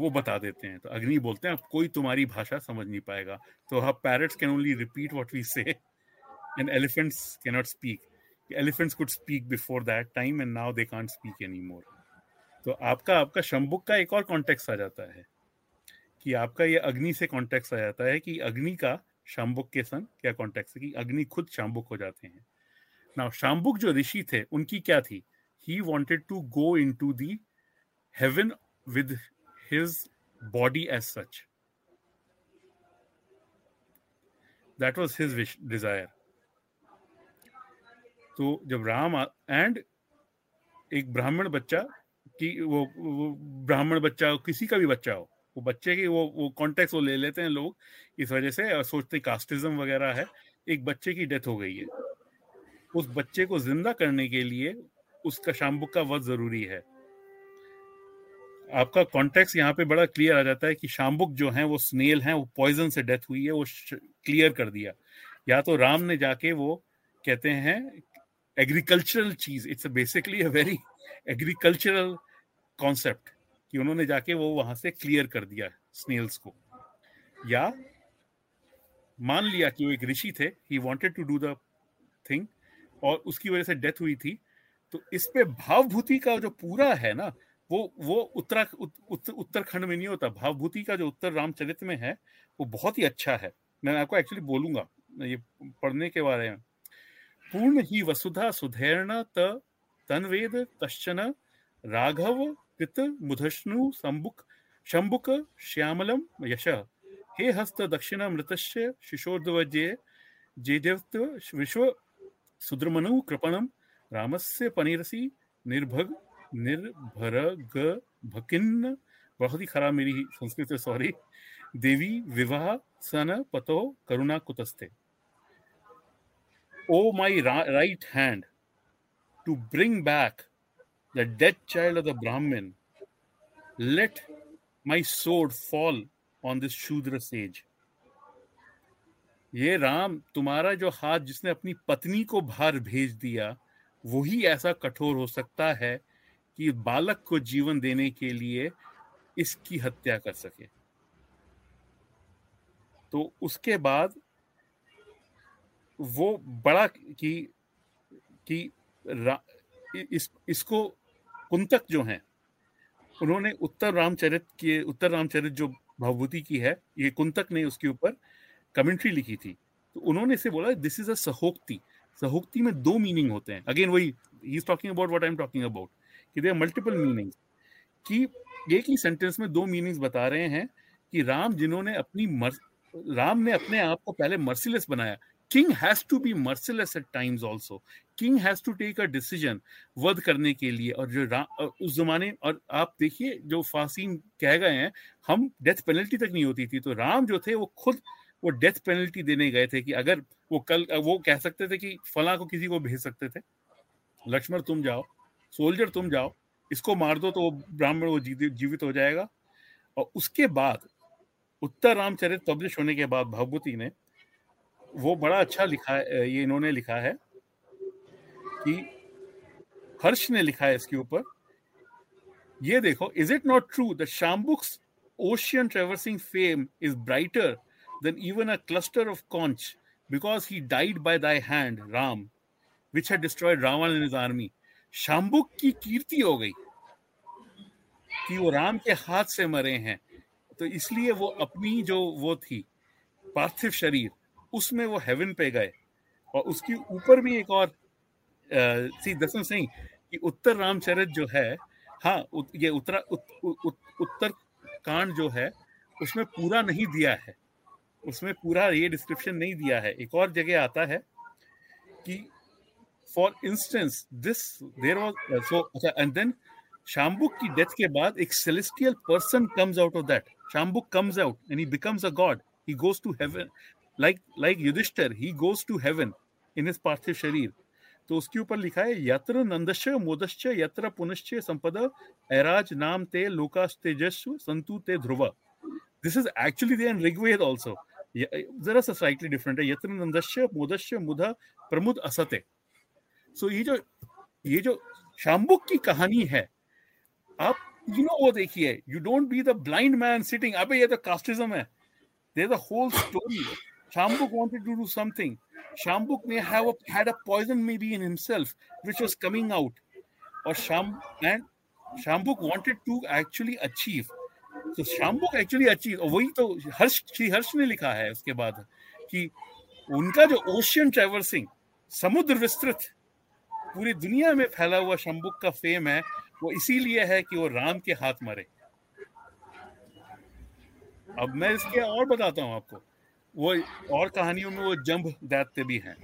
Speaker 3: वो बता देते हैं तो अग्नि बोलते हैं अब कोई तुम्हारी भाषा समझ नहीं पाएगा तो अब parrots can only repeat what we say and elephants can not speak elephants could speak before that time and now they can't speak any more तो आपका आपका शंबुक का एक और कॉन्टेक्स्ट आ जाता है कि आपका ये अग्नि से कॉन्टेक्स्ट आ जाता है कि अग्नि का शाम्बुक के सन क्या कॉन्टेक्स्ट है कि अग्नि खुद शाम्बुक हो जाते हैं नाउ शाम्बुक जो ऋषि थे उनकी क्या थी he wanted to go in to the heaven with his body as such. That was his wish desire. तो जब राम एंड एक ब्राह्मण बच्चा कि वो, वो ब्राह्मण बच्चा हो किसी का भी बच्चा हो वो बच्चे की वो वो कॉन्टेक्ट वो ले लेते हैं लोग इस वजह से सोचते कास्टिज्म वगैरह है एक बच्चे की डेथ हो गई है उस बच्चे को जिंदा करने के लिए उसका शाम्बुक का वध जरूरी है आपका कॉन्टेक्स यहाँ पे बड़ा क्लियर आ जाता है कि शाम्बुक जो है वो स्नेल है वो पॉइजन से डेथ हुई है वो क्लियर कर दिया या तो राम ने जाके वो कहते हैं एग्रीकल्चरल चीज it's basically a very agricultural concept कि उन्होंने जाके वो वहां से क्लियर कर दिया स्नेल्स को या मान लिया कि वो एक ऋषि थे he wanted to do the thing और उसकी वजह से डेथ हुई थी तो इस पे भावभूति का जो पूरा है ना वो वो उत्तरा उत, उत, उत्तराखंड में नहीं होता भावभूति का जो उत्तर रामचरित में है वो बहुत ही अच्छा है मैं आपको एक्चुअली बोलूंगा ये पढ़ने के बारे में पूर्ण ही वसुधा सुधैर्ण त तनवेद तश्चन राघव कृत मुधष्णु शंबुक शंबुक श्यामलम यश हे हस्त दक्षिण शिशोर्धवजे जे देवत विश्व सुद्रमनु कृपणम रामस्य पनीरसी निर्भग निर्भर ग बहुत ही खराब मेरी संस्कृत है सॉरी देवी विवाह सन पतो करुणा कुतस्ते ओ my right hand to bring back the dead child of the Brahmin let my sword fall on this Shudra says ये राम तुम्हारा जो हाथ जिसने अपनी पत्नी को बाहर भेज दिया वही ऐसा कठोर हो सकता है कि बालक को जीवन देने के लिए इसकी हत्या कर सके तो उसके बाद वो बड़ा कि कि इस इसको कुंतक जो है उन्होंने उत्तर रामचरित के उत्तर रामचरित जो भवभूति की है ये कुंतक ने उसके ऊपर कमेंट्री लिखी थी तो उन्होंने इसे बोला दिस इज अ सहोक्ति सहोक्ति में दो मीनिंग होते हैं अगेन वही he is talking about what I am talking about कि दे मल्टीपल मीनिंग कि एक ही सेंटेंस में दो मीनिंग्स बता रहे हैं कि राम जिन्होंने अपनी मर, राम ने अपने आप को पहले मर्सीलेस बनाया king has to be merciless at times also king has to take a decision वध करने के लिए और जो उस जमाने और आप देखिए जो फासीन कह गए हैं हम डेथ पेनल्टी तक नहीं होती थी तो राम जो थे वो खुद वो डेथ पेनल्टी देने गए थे कि अगर वो कल वो कह सकते थे कि फला को किसी को भेज सकते थे लक्ष्मण तुम जाओ सोल्जर तुम जाओ इसको मार दो तो वो ब्राह्मण वो जीवित हो जाएगा और उसके बाद उत्तर रामचरित पब्लिश होने के बाद भगवती ने वो बड़ा अच्छा लिखा है ये इन्होंने लिखा है कि हर्ष ने लिखा है इसके ऊपर ये देखो is it not true the Shambuk's ocean traversing fame is brighter than even a cluster of conch because he died by thy hand Ram which had destroyed Ravan in his army Shambuk की कीर्ति हो गई कि वो राम के हाथ से मरे हैं तो इसलिए वो अपनी जो वो थी पार्थिव शरीर उसमें वो हेवन पे गए और उसके ऊपर भी एक और सी दसम सिंह कि उत्तर रामचरित जो है हाँ उत, ये उत्तरा उत, उत, उत्तर कांड जो है उसमें पूरा नहीं दिया है उसमें पूरा ये डिस्क्रिप्शन नहीं दिया है एक और जगह आता है कि for instance this there was so अच्छा एंड देन शाम्बुक की डेथ के बाद एक celestial person comes out of that Shambuk comes out and he becomes a god he goes to heaven like like Yudhishthir he goes to heaven in his पार्थिव शरीर तो उसके ऊपर लिखा है यत्र नंदश्च मोदश्च यत्र पुनश्च संपद ऐराज नाम ते लोकाश तेजस्व संतु ते ध्रुव this is actually they and Rigveda also जरा सा स्लाइटली डिफरेंट है यत्र नंदश्च मोदश्च मुधा प्रमुद असते सो ये जो ये जो शाम्बुक की कहानी है आप यू नो वो देखिए you don't be the blind man sitting अबे ये तो कास्टिज्म है there the whole story Shambuk wanted to do something Shambuk ने have a had a poison may be in himself which was coming out और शाम and Shambuk wanted to actually achieve तो Shambuk actually achieve वही तो हर्ष श्री हर्ष ने लिखा है उसके बाद कि उनका जो ओशियन ट्रेवर्सिंग समुद्र विस्तृत पूरी दुनिया में फैला हुआ शंबुक का फेम है वो इसीलिए है कि वो राम के हाथ मरे अब मैं इसके और बताता हूं आपको वो और कहानियों में वो जंभ दैत्य भी हैं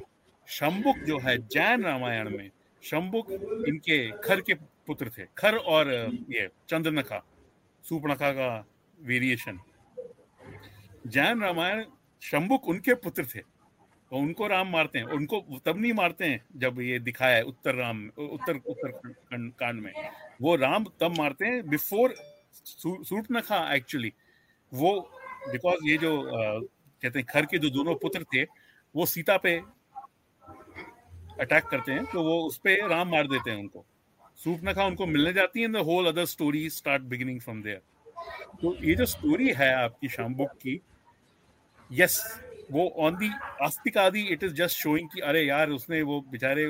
Speaker 3: शंबुक जो है जैन रामायण में शंबुक इनके खर के पुत्र थे खर और ये चंद्रनखा सुपनखा का वेरिएशन जैन रामायण शंबुक उनके पुत्र थे तो उनको राम मारते हैं उनको तब नहीं मारते हैं जब ये दिखाया है उत्तर राम उत्तर उत्तर कांड में वो राम तब मारते हैं बिफोर सूट न खा एक्चुअली वो बिकॉज ये जो कहते हैं खर के जो दोनों पुत्र थे वो सीता पे अटैक करते हैं तो वो उस पर राम मार देते हैं उनको सूप नखा उनको मिलने जाती है whole other story start beginning from there तो ये जो स्टोरी है आपकी शाम बुक की यस वो ऑन दी आस्तिक आदि इट इज जस्ट शोइंग कि अरे यार उसने वो बेचारे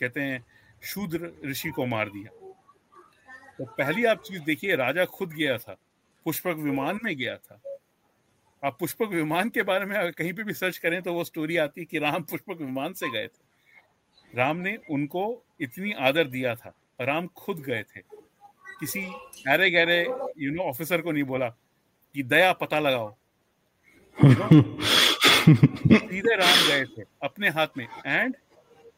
Speaker 3: कहते हैं शूद्र ऋषि को मार दिया तो पहली आप चीज देखिए राजा खुद गया था पुष्पक विमान में गया था आप पुष्पक विमान के बारे में अगर कहीं पे भी सर्च करें तो वो स्टोरी आती है कि राम पुष्पक विमान से गए थे राम ने उनको इतनी आदर दिया था राम खुद गए थे किसी अरे गहरे यू नो ऑफिसर को नहीं बोला कि दया पता लगाओ (laughs) सीधे राम गए थे अपने हाथ में and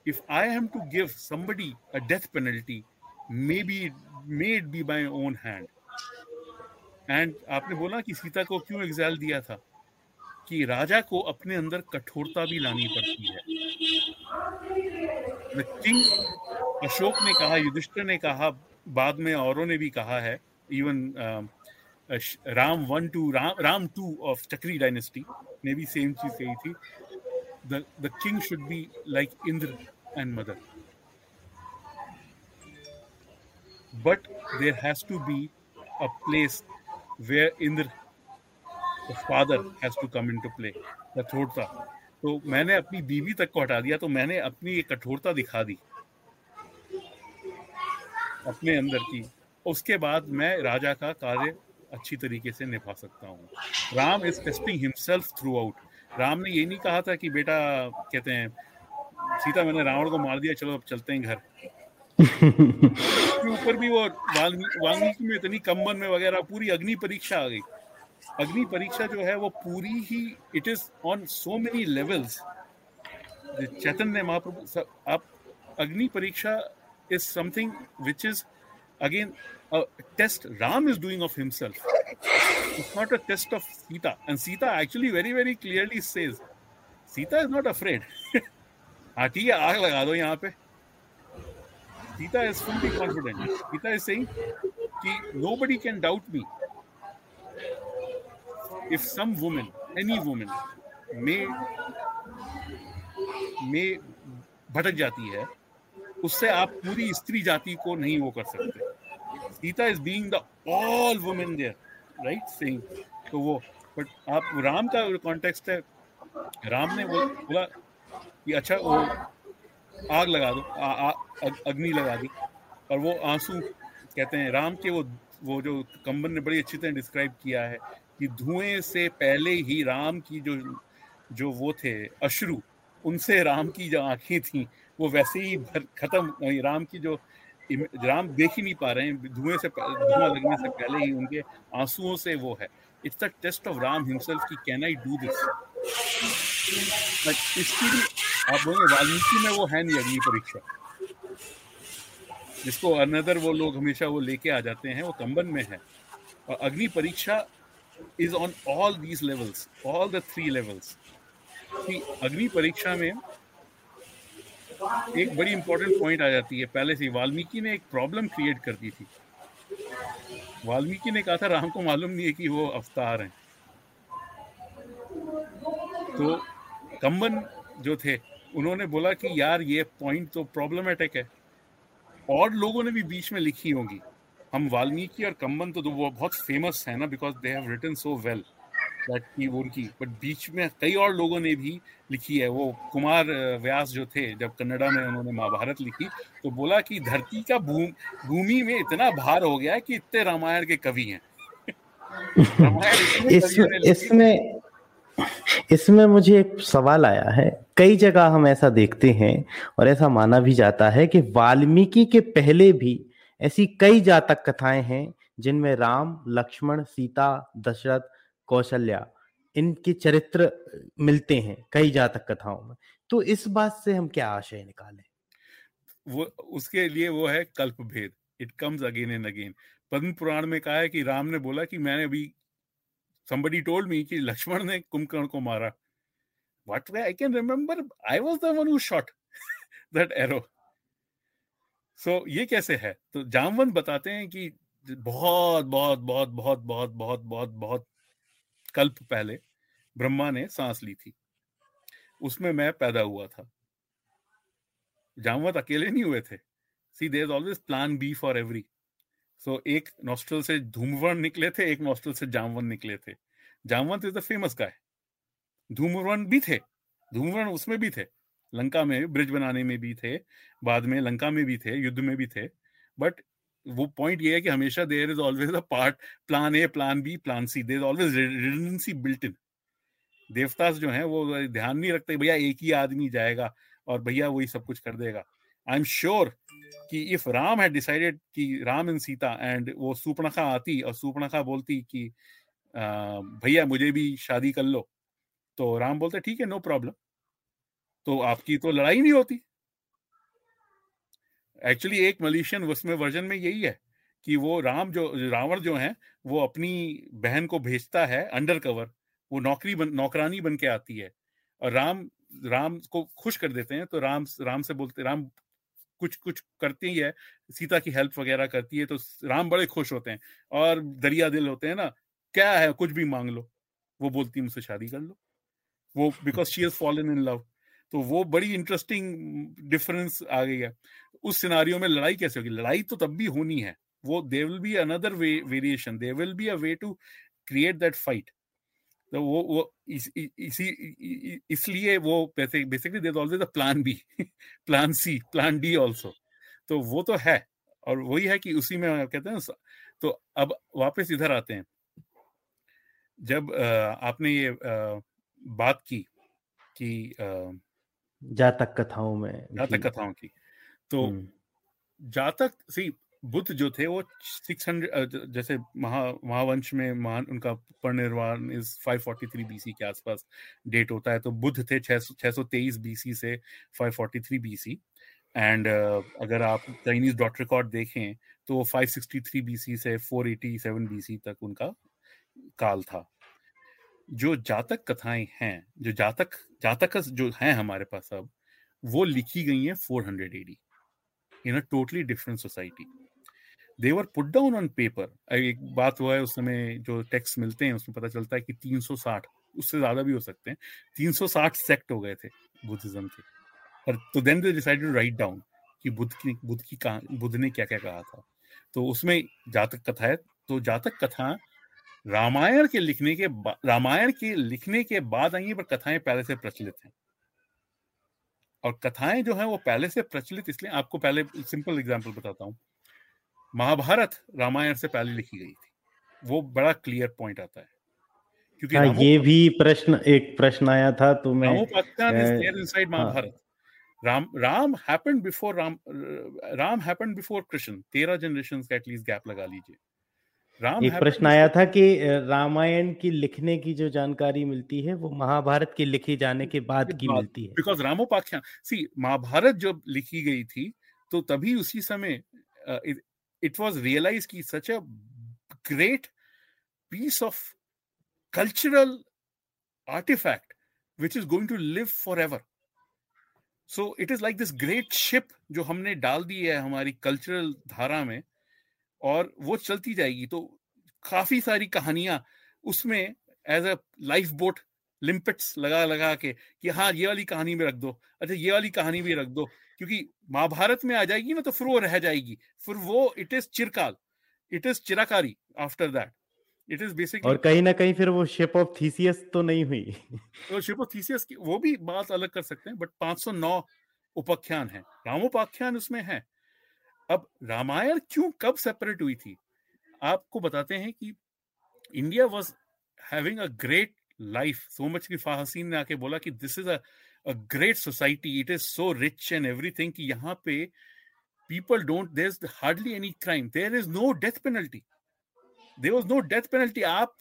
Speaker 3: if I have to give somebody a death penalty may be made be by own hand and आपने बोला कि सीता को क्यों एग्जाइल दिया था कि राजा को अपने अंदर कठोरता भी लानी पड़ती है किंग अशोक ने कहा युधिष्ठिर ने कहा बाद में औरों ने भी कहा है even uh, um, Ram one two Ram Ram two of Chakri dynasty ने भी सेम चीज कही थी the king should be like Indra and mother but there has to be a place where Indra father has to come in to play कठोरता तो मैंने अपनी बीवी तक को हटा दिया तो मैंने अपनी एक कठोरता दिखा दी अपने अंदर की उसके बाद मैं राजा का कार्य अच्छी तरीके से निभा सकता हूँ Ram is testing himself throughout Ram ने ये नहीं कहा था कि बेटा कहते हैं सीता मैंने रावण को मार दिया चलो अब चलते हैं घर ऊपर भी वो वाल्मीकि में इतनी कम्बन में वगैरह पूरी अग्नि परीक्षा आ गई अग्नि परीक्षा जो है वो पूरी ही it is on so many levels Chaitanya Mahaprabhu आप अग्नि परीक्षा is something which is again a test Ram is doing of himself. It's not a test of Sita. And Sita actually very, very clearly says, Sita is not afraid. हाथी या आग लगा दो यहाँ पे Sita is fully confident Sita is saying कि nobody can doubt me if some woman any woman may may भटक जाती है उससे आप पूरी स्त्री जाति को नहीं वो कर सकते Sita is being the all women there right saying तो वो बट आप राम का कॉन्टेक्स्ट है राम ने वो बोला कि अच्छा वो आग लगा दो अग्नि लगा दी और वो आंसू कहते हैं राम के वो वो जो कंबन ने बड़ी अच्छी तरह डिस्क्राइब किया है कि धुएं से पहले ही राम की जो जो वो थे अश्रु उनसे राम की जो आंखें थी वो वैसे ही भर खत्म राम की जो राम देख ही नहीं पा रहे हैं धुएं से धुआं लगने से पहले ही उनके आंसुओं से वो है it's the test of Ram himself की कैन आई डू दिस इसकी भी आप बोलेंगे वाल्मीकि में वो है नहीं अग्नि परीक्षा जिसको अनदर वो लोग हमेशा वो लेके आ जाते हैं वो कंबन में है और अग्नि परीक्षा is on all these levels all the three levels अग्नि परीक्षा में एक बड़ी इंपॉर्टेंट पॉइंट आ जाती है पहले से वाल्मीकि ने एक प्रॉब्लम क्रिएट कर दी थी वाल्मीकि ने कहा था राम को मालूम नहीं है कि वो अवतार हैं तो कंबन जो थे उन्होंने बोला कि यार ये पॉइंट तो प्रॉब्लमेटिक है और लोगों ने भी बीच में लिखी होगी हम वाल्मीकि और कंबन तो, तो वो बहुत फेमस है ना because they have written so well that की वो उनकी बट बीच में कई और लोगों ने भी लिखी है वो कुमार व्यास जो थे जब कन्नडा में उन्होंने महाभारत लिखी तो बोला कि धरती का भूमि में इतना भार हो गया है कि इतने रामायण के कवि हैं
Speaker 5: (laughs) इसमें इस इसमें मुझे एक सवाल आया है कई जगह हम ऐसा देखते हैं और ऐसा माना भी जाता है कि वाल्मीकि के पहले भी ऐसी कई जातक कथाएं हैं जिनमें राम लक्ष्मण सीता दशरथ कौशल्या इनके चरित्र मिलते हैं कई जातक कथाओं में तो इस बात से हम क्या आशय निकालें
Speaker 3: वो उसके लिए वो है कल्प भेद it comes again and again Padma Purana में कहा है कि राम ने बोला कि मैंने अभी somebody told me कि लक्ष्मण ने कुंभकर्ण को मारा what I can remember I was was the that arrow shot (laughs) ये कैसे है तो जामवन बताते हैं कि बहुत बहुत बहुत बहुत बहुत बहुत बहुत बहुत कल्प पहले ब्रह्मा ने सांस ली थी उसमें मैं पैदा हुआ था जामवत अकेले नहीं हुए थे see there always plan B for every so एक नॉस्ट्रल से धूमवर्ण निकले थे एक नॉस्ट्रल से जामवन निकले थे Jamwant is the famous guy Dhumvarna भी थे धूमवर्ण उसमें भी थे लंका में ब्रिज बनाने में भी थे बाद में लंका में भी थे युद्ध में भी थे बट वो पॉइंट ये है कि हमेशा there is always a part plan A plan B plan C there always redundancy built in देवता जो है वो ध्यान नहीं रखते भैया एक ही आदमी जाएगा और भैया वही सब कुछ कर देगा आई एम श्योर कि इफ राम है डिसाइडेड कि राम इन सीता एंड वो सुपनखा आती और सुपनखा बोलती कि भैया मुझे भी शादी कर लो तो राम बोलते ठीक है नो प्रॉब्लम तो आपकी तो लड़ाई नहीं होती एक्चुअली एक मलेशियन उसमें वर्जन में यही है कि वो राम जो रावण जो है वो अपनी बहन को भेजता है अंडर कवर वो नौकरी बन नौकरानी बन के आती है और राम राम को खुश कर देते हैं तो राम राम से बोलते राम कुछ कुछ करती ही है सीता की हेल्प वगैरह करती है तो राम बड़े खुश होते हैं और दरिया दिल होते हैं ना क्या है कुछ भी मांग लो वो बोलती मुझसे शादी कर लो वो because she is fallen in love तो वो बड़ी इंटरेस्टिंग डिफरेंस आ गई है उस सिनारियों में लड़ाई कैसे होगी लड़ाई तो तब भी होनी है वो they will be another way variation they will be a way to create that fight तो वो वो इस, इसी इसलिए वो basically there always a plan B plan C plan D also तो वो तो है और वही है कि उसी में कहते हैं तो अब वापस इधर आते हैं जब आपने ये बात की कि जातक कथाओं में जातक कथाओं की तो जातक सी बुद्ध जो थे वो हंड्रेड जैसे महा महावंश में महान उनका परिनिर्वाण इज 543 बीसी के आसपास डेट होता है तो बुद्ध थे छह 623 बीसी से 543 बीसी एंड uh, अगर आप चाइनीज डॉट रिकॉर्ड देखें तो 563 बीसी से 487 बीसी तक उनका काल था जो जातक कथाएं हैं जो जातक जातक जो है हमारे पास अब वो लिखी गई है 400 hundred AD in a totally different society they were put down on paper एक बात हुआ है उस समय जो टेक्स्ट मिलते हैं उसमें पता चलता है कि 360 उससे ज्यादा भी हो सकते हैं 360 सेक्ट हो गए थे बुद्धिज्म के पर तो then they decided to write down कि बुद्ध की बुद्ध की बुद्ध ने क्या क्या कहा था तो उसमें जातक कथा है तो जातक कथा रामायण के लिखने के रामायण के लिखने के बाद आई पर कथाएं पहले से प्रचलित हैं और कथाएं जो है वो पहले से प्रचलित इसलिए आपको पहले सिंपल एग्जाम्पल बताता हूं महाभारत रामायण से पहले लिखी गई थी वो बड़ा क्लियर पॉइंट आता है
Speaker 5: क्योंकि हाँ, ये भी प्रश्न एक प्रश्न आया था तो मैं हाँ।
Speaker 3: Mahabharat Ram Ram happened before Ram Ram happened before Krishna तेरह जनरेशन का एटलीस्ट गैप लगा लीजिए
Speaker 5: राम एक प्रश्न तो आया था कि रामायण की लिखने की जो जानकारी मिलती है वो महाभारत के लिखे जाने के बाद की मिलती है बिकॉज
Speaker 3: रामोपाख्या सी महाभारत जब लिखी गई थी तो तभी उसी समय इट वॉज रियलाइज की such a great piece of cultural which is going to live forever so it is like this great ship जो हमने डाल दी है हमारी कल्चरल धारा में और वो चलती जाएगी तो काफी सारी कहानियां उसमें as a life boat limpets लगा लगा के कि हाँ ये वाली कहानी में रख दो अच्छा ये वाली कहानी भी रख दो क्योंकि महाभारत में आ जाएगी ना तो फिर वो रह जाएगी फिर वो इट इज चिरकाल इट इज चिराकारी after that it is basic
Speaker 5: और कहीं ना कहीं फिर वो शिप ऑफ थीसियस तो नहीं हुई तो
Speaker 3: शिप ऑफ थीसियस की वो भी बात अलग कर सकते हैं बट 509 उपाख्यान है रामोपाख्यान उसमें है अब रामायण क्यों कब सेपरेट हुई थी आपको बताते हैं कि India was having a great life so much की फाहसीन ने आके बोला कि this is a great society it is so rich and everything कि यहाँ पे people don't there is hardly any crime there is no death penalty there was no death penalty आप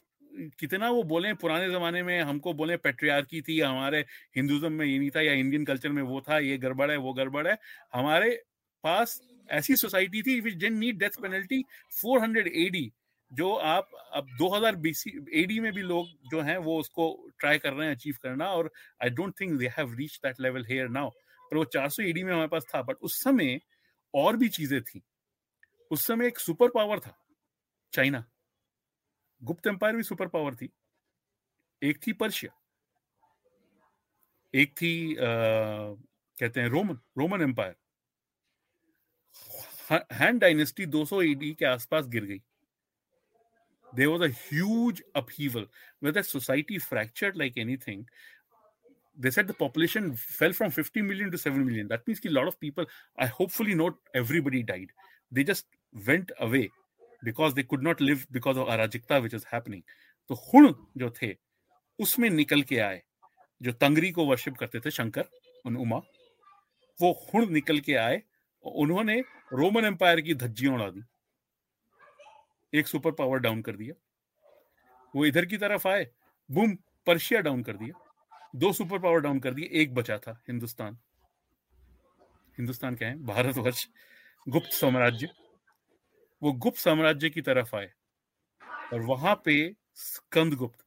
Speaker 3: कितना वो बोले पुराने जमाने में हमको बोले पेट्रियार्की थी हमारे हिंदुज्म में ये नहीं था या इंडियन कल्चर में वो था ये गड़बड़ है वो गड़बड़ है हमारे पास ऐसी सोसाइटी थी which didn't need death penalty 400 AD जो आप अब 2000 एडी में भी लोग जो हैं वो उसको ट्राई कर रहे हैं अचीव करना और I don't think they have reach that level here now पर वो 400 एडी में हमारे पास था बट उस समय और भी चीजें थी उस समय एक सुपर पावर था चाइना गुप्त एम्पायर भी सुपर पावर थी एक थी पर्शिया एक थी आ, कहते हैं Roman Roman empire Han dynasty 200 सौ एडी के आसपास गिर गई there was a upheaval upheaval society fracture like anything they said the population fell from 50 million to 7 million that means a lot of people i hopefully not everybody died they just went away because they could not live because of Arajikta, which is happening तो Hun jo the, usme nikal ke aaye, jo Tangri ko worship karte the, Shankar उन Uma, wo Hun nikal ke aaye, उन्होंने Roman empire की धज्जियां उड़ा दी एक super power down कर दिया वो इधर की तरफ आए बुम पर्शिया डाउन कर दिया दो सुपर पावर डाउन कर दिए एक बचा था हिंदुस्तान हिंदुस्तान क्या है भारतवर्ष गुप्त साम्राज्य वो गुप्त साम्राज्य की तरफ आए और वहां पे स्कंद गुप्त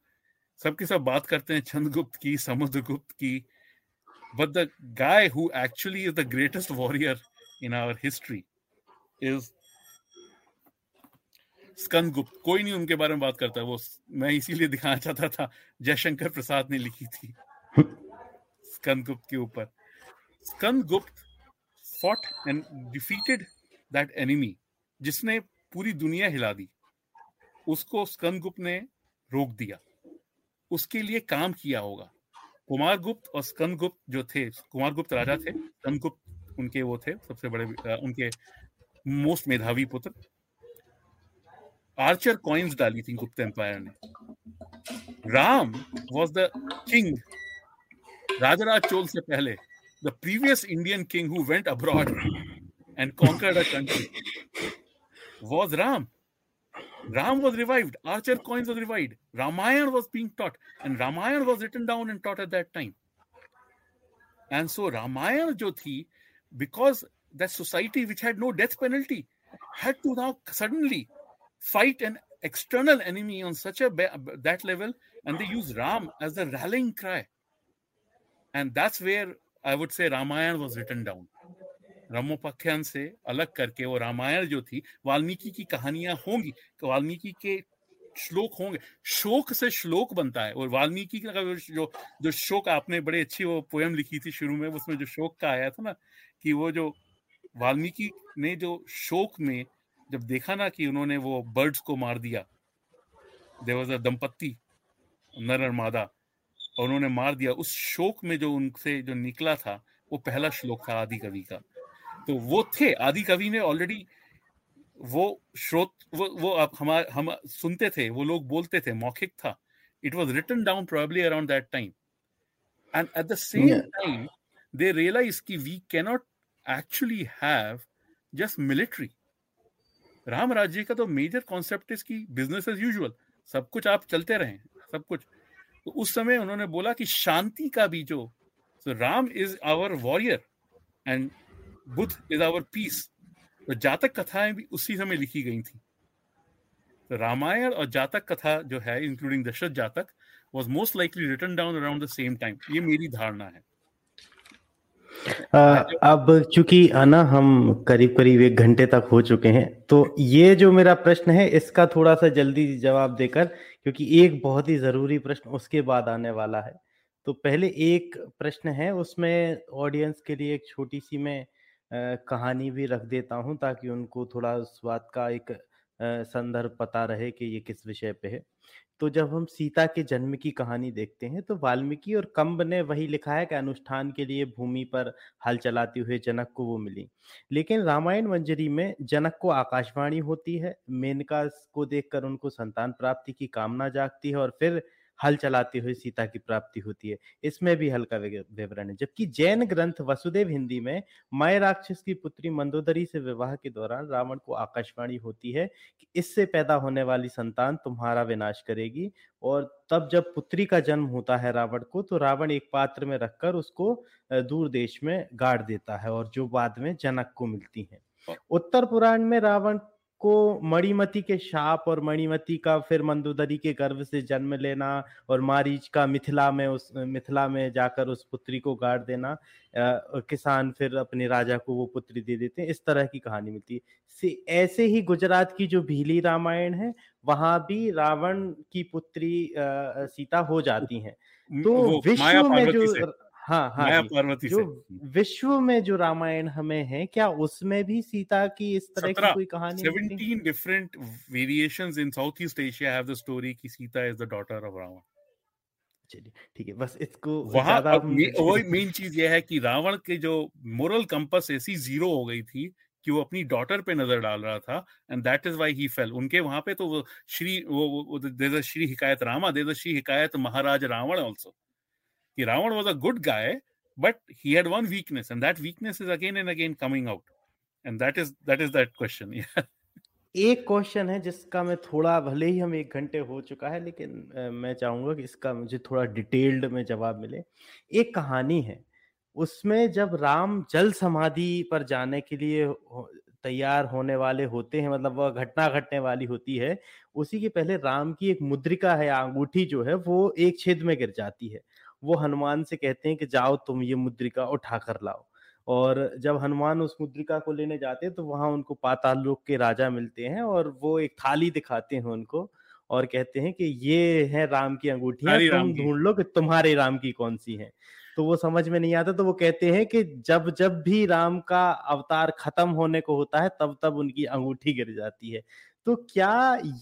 Speaker 3: सबके सब बात करते हैं छंद गुप्त की समुद्र गुप्त की but the guy who actually is the greatest warrior in our history is Skanda Gupta कोई नहीं उनके बारे में बात करता वो मैं इसीलिए दिखाना चाहता था जयशंकर प्रसाद ने लिखी थी स्कंद गुप्त के ऊपर Skanda Gupta fought and defeated that enemy जिसने पूरी दुनिया हिला दी उसको स्कंद गुप्त ने रोक दिया उसके लिए काम किया होगा कुमार गुप्त और स्कंद गुप्त जो थे कुमार गुप्त राजा थे स्कंद गुप्त उनके वो थे सबसे बड़े उनके मोस्ट मेधावी पुत्र आर्चर कॉइन्स डाली थी गुप्त एम्पायर ने Ram was the king Rajaraja Chola से पहले the previous Indian king who went abroad and conquered a country was Ram Ram was revived. Archer coins was revived. Ramayana was being taught, and Ramayana was written down and taught at that time. And so Ramayana जो थी because that society which had no death penalty had to now suddenly fight an external enemy on such a that level and they use ram as the rallying cry and that's where i would say ramayan was written down रामोपाख्यान से अलग करके वो रामायण जो थी वाल्मीकि की कहानियां होंगी वाल्मीकि के श्लोक होंगे शोक से श्लोक बनता है और वाल्मीकि का जो जो शोक आपने बड़े अच्छी वो पोयम लिखी थी शुरू में उसमें जो शोक का आया था ना कि वो जो वाल्मीकि ने जो शोक में जब देखा ना कि उन्होंने वो बर्ड्स को मार दिया देवज दंपत्ति नर और मादा और उन्होंने मार दिया उस शोक में जो उनसे जो निकला था वो पहला श्लोक था आदि कवि का तो वो थे आदि कवि ने ऑलरेडी वो श्रोत वो वो आप हम हम सुनते थे वो लोग बोलते थे मौखिक था it was written down probably around that time and at the same time they realise कि we cannot actually have just military Ram Rajya का तो मेजर कॉन्सेप्ट इज की बिजनेस एज यूजुअल सब कुछ आप चलते रहे सब कुछ तो उस समय उन्होंने बोला कि शांति का भी जो so Ram is our warrior and Buddha is our peace तो जातक कथाएं भी उसी समय लिखी गई थी तो रामायण और जातक कथा जो है including Dasharath Jataka was most likely written down around the same time ये मेरी धारणा है
Speaker 5: आ, अब चूंकि आना हम करीब करीब एक घंटे तक हो चुके हैं तो ये जो मेरा प्रश्न है इसका थोड़ा सा जल्दी जवाब देकर क्योंकि एक बहुत ही जरूरी प्रश्न उसके बाद आने वाला है तो पहले एक प्रश्न है उसमें ऑडियंस के लिए एक छोटी सी मैं कहानी भी रख देता हूँ ताकि उनको थोड़ा उस बात का एक संदर्भ पता रहे कि ये किस विषय पे है तो जब हम सीता के जन्म की कहानी देखते हैं तो वाल्मीकि और कंब ने वही लिखा है कि अनुष्ठान के लिए भूमि पर हल चलाते हुए जनक को वो मिली लेकिन रामायण मंजरी में जनक को आकाशवाणी होती है मेनका को देखकर उनको संतान प्राप्ति की कामना जागती है और फिर हल चलाती हुई सीता की प्राप्ति होती है इसमें भी हल का विवरण है जबकि जैन ग्रंथ वसुदेव हिंदी में मय राक्षस की पुत्री मंदोदरी से विवाह के दौरान रावण को आकाशवाणी होती है कि इससे पैदा होने वाली संतान तुम्हारा विनाश करेगी और तब जब पुत्री का जन्म होता है रावण को तो रावण एक पात्र में रखकर उसको दूर देश में गाड़ देता है और जो बाद में जनक को मिलती है हाँ। उत्तर पुराण में रावण को मणिमती के शाप और मणिमती का फिर मंदोदरी के गर्भ से जन्म लेना और मारीच का मिथिला में उस मिथिला में जाकर उस पुत्री को गाड़ देना आ, किसान फिर अपने राजा को वो पुत्री दे देते हैं इस तरह की कहानी मिलती है ऐसे ही गुजरात की जो भीली रामायण है वहां भी रावण की पुत्री आ, सीता हो जाती है तो विश्व में जो हाँ हाँ पार्वती जो से विश्व में जो रामायण हमें है क्या उसमें भी सीता की इस तरह की कोई कहानी 17 different variations
Speaker 3: in south east Asia have the story कि Sita is the daughter of Ravan चलिए ठीक है बस इसको वहां वही मेन चीज यह है कि रावण के जो मोरल कंपस ऐसी जीरो हो गई थी कि वो अपनी डॉटर पे नजर डाल रहा था and that is why he fail उनके वहां पे तो वो श्री वो, वो, वो Shri Hikayat Rama there Shri Hikayat Maharaj Ravan also कि Ravan was a good guy but he had one weakness and that weakness is again and again coming out and that is that is that question एक क्वेश्चन है जिसका मैं थोड़ा भले ही हम एक घंटे हो चुका है लेकिन मैं चाहूंगा कि इसका मुझे थोड़ा डिटेल्ड में जवाब मिले एक कहानी है उसमें जब राम जल समाधि पर जाने के लिए तैयार होने वाले होते हैं मतलब वह घटना घटने वाली होती है उसी के पहले राम की एक मुद्रिका है अंगूठी जो है वो एक छेद में गिर जाती है वो हनुमान से कहते हैं कि जाओ तुम ये मुद्रिका उठा कर लाओ और जब हनुमान उस मुद्रिका को लेने जाते हैं तो वहां उनको पाताल लोक के राजा मिलते हैं और वो एक थाली दिखाते हैं उनको और कहते हैं कि ये है राम की अंगूठी तुम ढूंढ लो कि तुम्हारे राम की कौन सी है तो वो समझ में नहीं आता तो वो कहते हैं कि जब जब भी राम का अवतार खत्म होने को होता है तब तब उनकी अंगूठी गिर जाती है तो क्या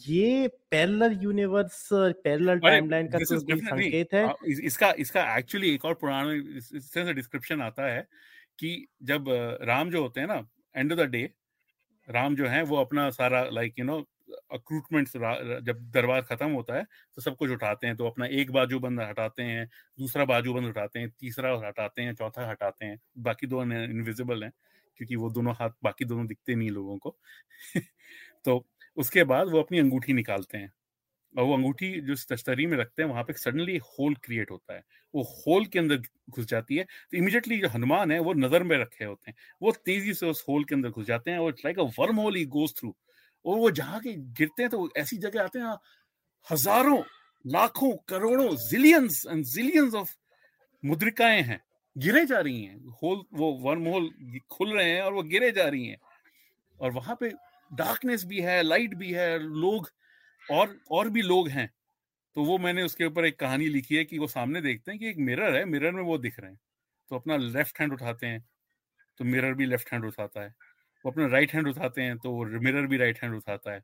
Speaker 3: ये पैरेलल यूनिवर्स पैरेलल टाइमलाइन का तो कोई संकेत है इसका इसका एक्चुअली एक और इससे से डिस्क्रिप्शन आता है कि जब राम जो होते हैं ना end of the day Ram जो है वो अपना सारा लाइक यू नो अक्रूटमेंट जब दरबार खत्म होता है तो सब कुछ उठाते हैं तो अपना एक बाजू बंद हटाते हैं दूसरा बाजू बंद हटाते हैं तीसरा हटाते हैं चौथा हटाते हैं बाकी दो इनविजिबल हैं क्योंकि वो दोनों हाथ बाकी दोनों दिखते नहीं लोगों को (laughs) तो उसके बाद वो अपनी अंगूठी निकालते हैं और वो अंगूठी जो तस्तरी में रखते हैं वहां पे सडनली होल क्रिएट होता है वो होल के अंदर घुस जाती है तो इमिजिएटली जो हनुमान है वो नजर में रखे होते हैं वो तेजी से उस होल के अंदर घुस जाते हैं और it's like a wormhole he goes through और वो जहां के गिरते हैं तो ऐसी जगह आते हैं हजारों लाखों करोड़ों जिलियंस एंड जिलियंस ऑफ मुद्रिकाएं हैं गिरे जा रही हैं होल वो वर्म होल खुल रहे हैं और वो गिरे जा रही हैं और वहां पे डार्कनेस भी है लाइट भी है लोग और और भी लोग हैं तो वो मैंने उसके ऊपर एक कहानी लिखी है कि वो सामने देखते हैं कि एक मिरर है मिरर में वो दिख रहे हैं तो अपना लेफ्ट हैंड उठाते हैं तो मिरर भी लेफ्ट हैंड उठाता है वो अपना राइट हैंड उठाते हैं तो मिरर भी राइट हैंड उठाता है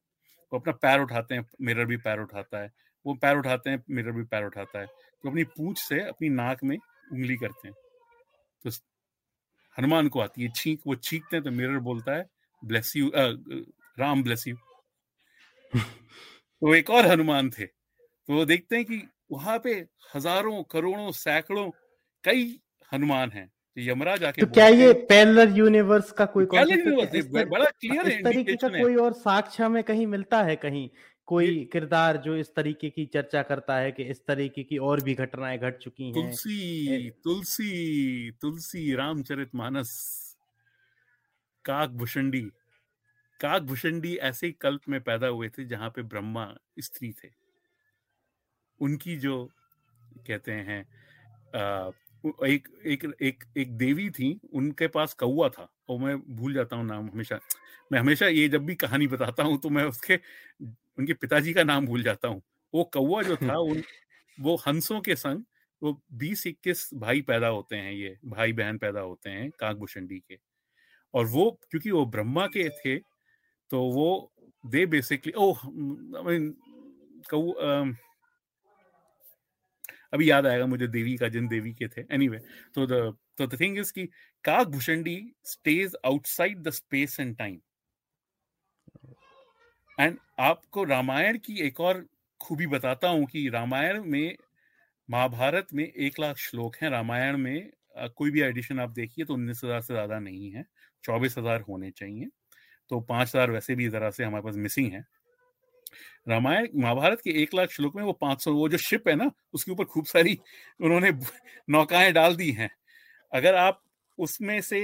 Speaker 3: वो अपना पैर उठाते हैं मिरर भी पैर उठाता है वो पैर उठाते हैं मिरर भी पैर उठाता है तो अपनी पूछ से अपनी नाक में उंगली करते हैं तो हनुमान को आती है छींक वो छींकते हैं तो मिरर बोलता है bless you Ram bless you तो एक और हनुमान थे तो वो देखते हैं कि वहां पे हजारों करोड़ों सैकड़ों कई हनुमान हैं तो यमराज आके
Speaker 5: तो क्या ये पैरेलल यूनिवर्स का कोई यूनिवर्स बड़ा क्लियर इस तरीके का कोई और साक्ष्य में कहीं मिलता है कहीं कोई किरदार जो इस तरीके की चर्चा करता है कि इस तरीके की और भी घटनाएं घट चुकी हैं
Speaker 3: तुलसी तुलसी तुलसी रामचरित मानस काक भुषंडी काक भुषंडी ऐसे कल्प में पैदा हुए थे जहां पे ब्रह्मा स्त्री थे उनकी जो कहते हैं एक एक एक एक देवी थी उनके पास कौआ था और मैं भूल जाता हूँ नाम हमेशा मैं हमेशा ये जब भी कहानी बताता हूँ तो मैं उसके उनके पिताजी का नाम भूल जाता हूँ वो कौआ जो था उन वो हंसों के संग वो बीस इक्कीस भाई पैदा होते हैं ये भाई बहन पैदा होते हैं काकभूषणी के और वो क्योंकि वो ब्रह्मा के थे तो वो they basically oh I mean कहू अभी याद आएगा मुझे देवी का जिन देवी के थे एनीवे तो द तो द थिंग इज कि काक भूषणी stays outside the space and time and आपको रामायण की एक और खूबी बताता हूं कि रामायण में महाभारत में एक लाख श्लोक हैं रामायण में कोई भी एडिशन आप देखिए तो उन्नीस हजार से ज्यादा नहीं है चौबीस हजार होने चाहिए तो पांच हजार वैसे भी जरा से हमारे पास मिसिंग है रामायण महाभारत के एक लाख श्लोक में वो पांच सौ वो जो शिप है ना उसके ऊपर खूब सारी उन्होंने नौकाएं डाल दी हैं अगर आप उसमें से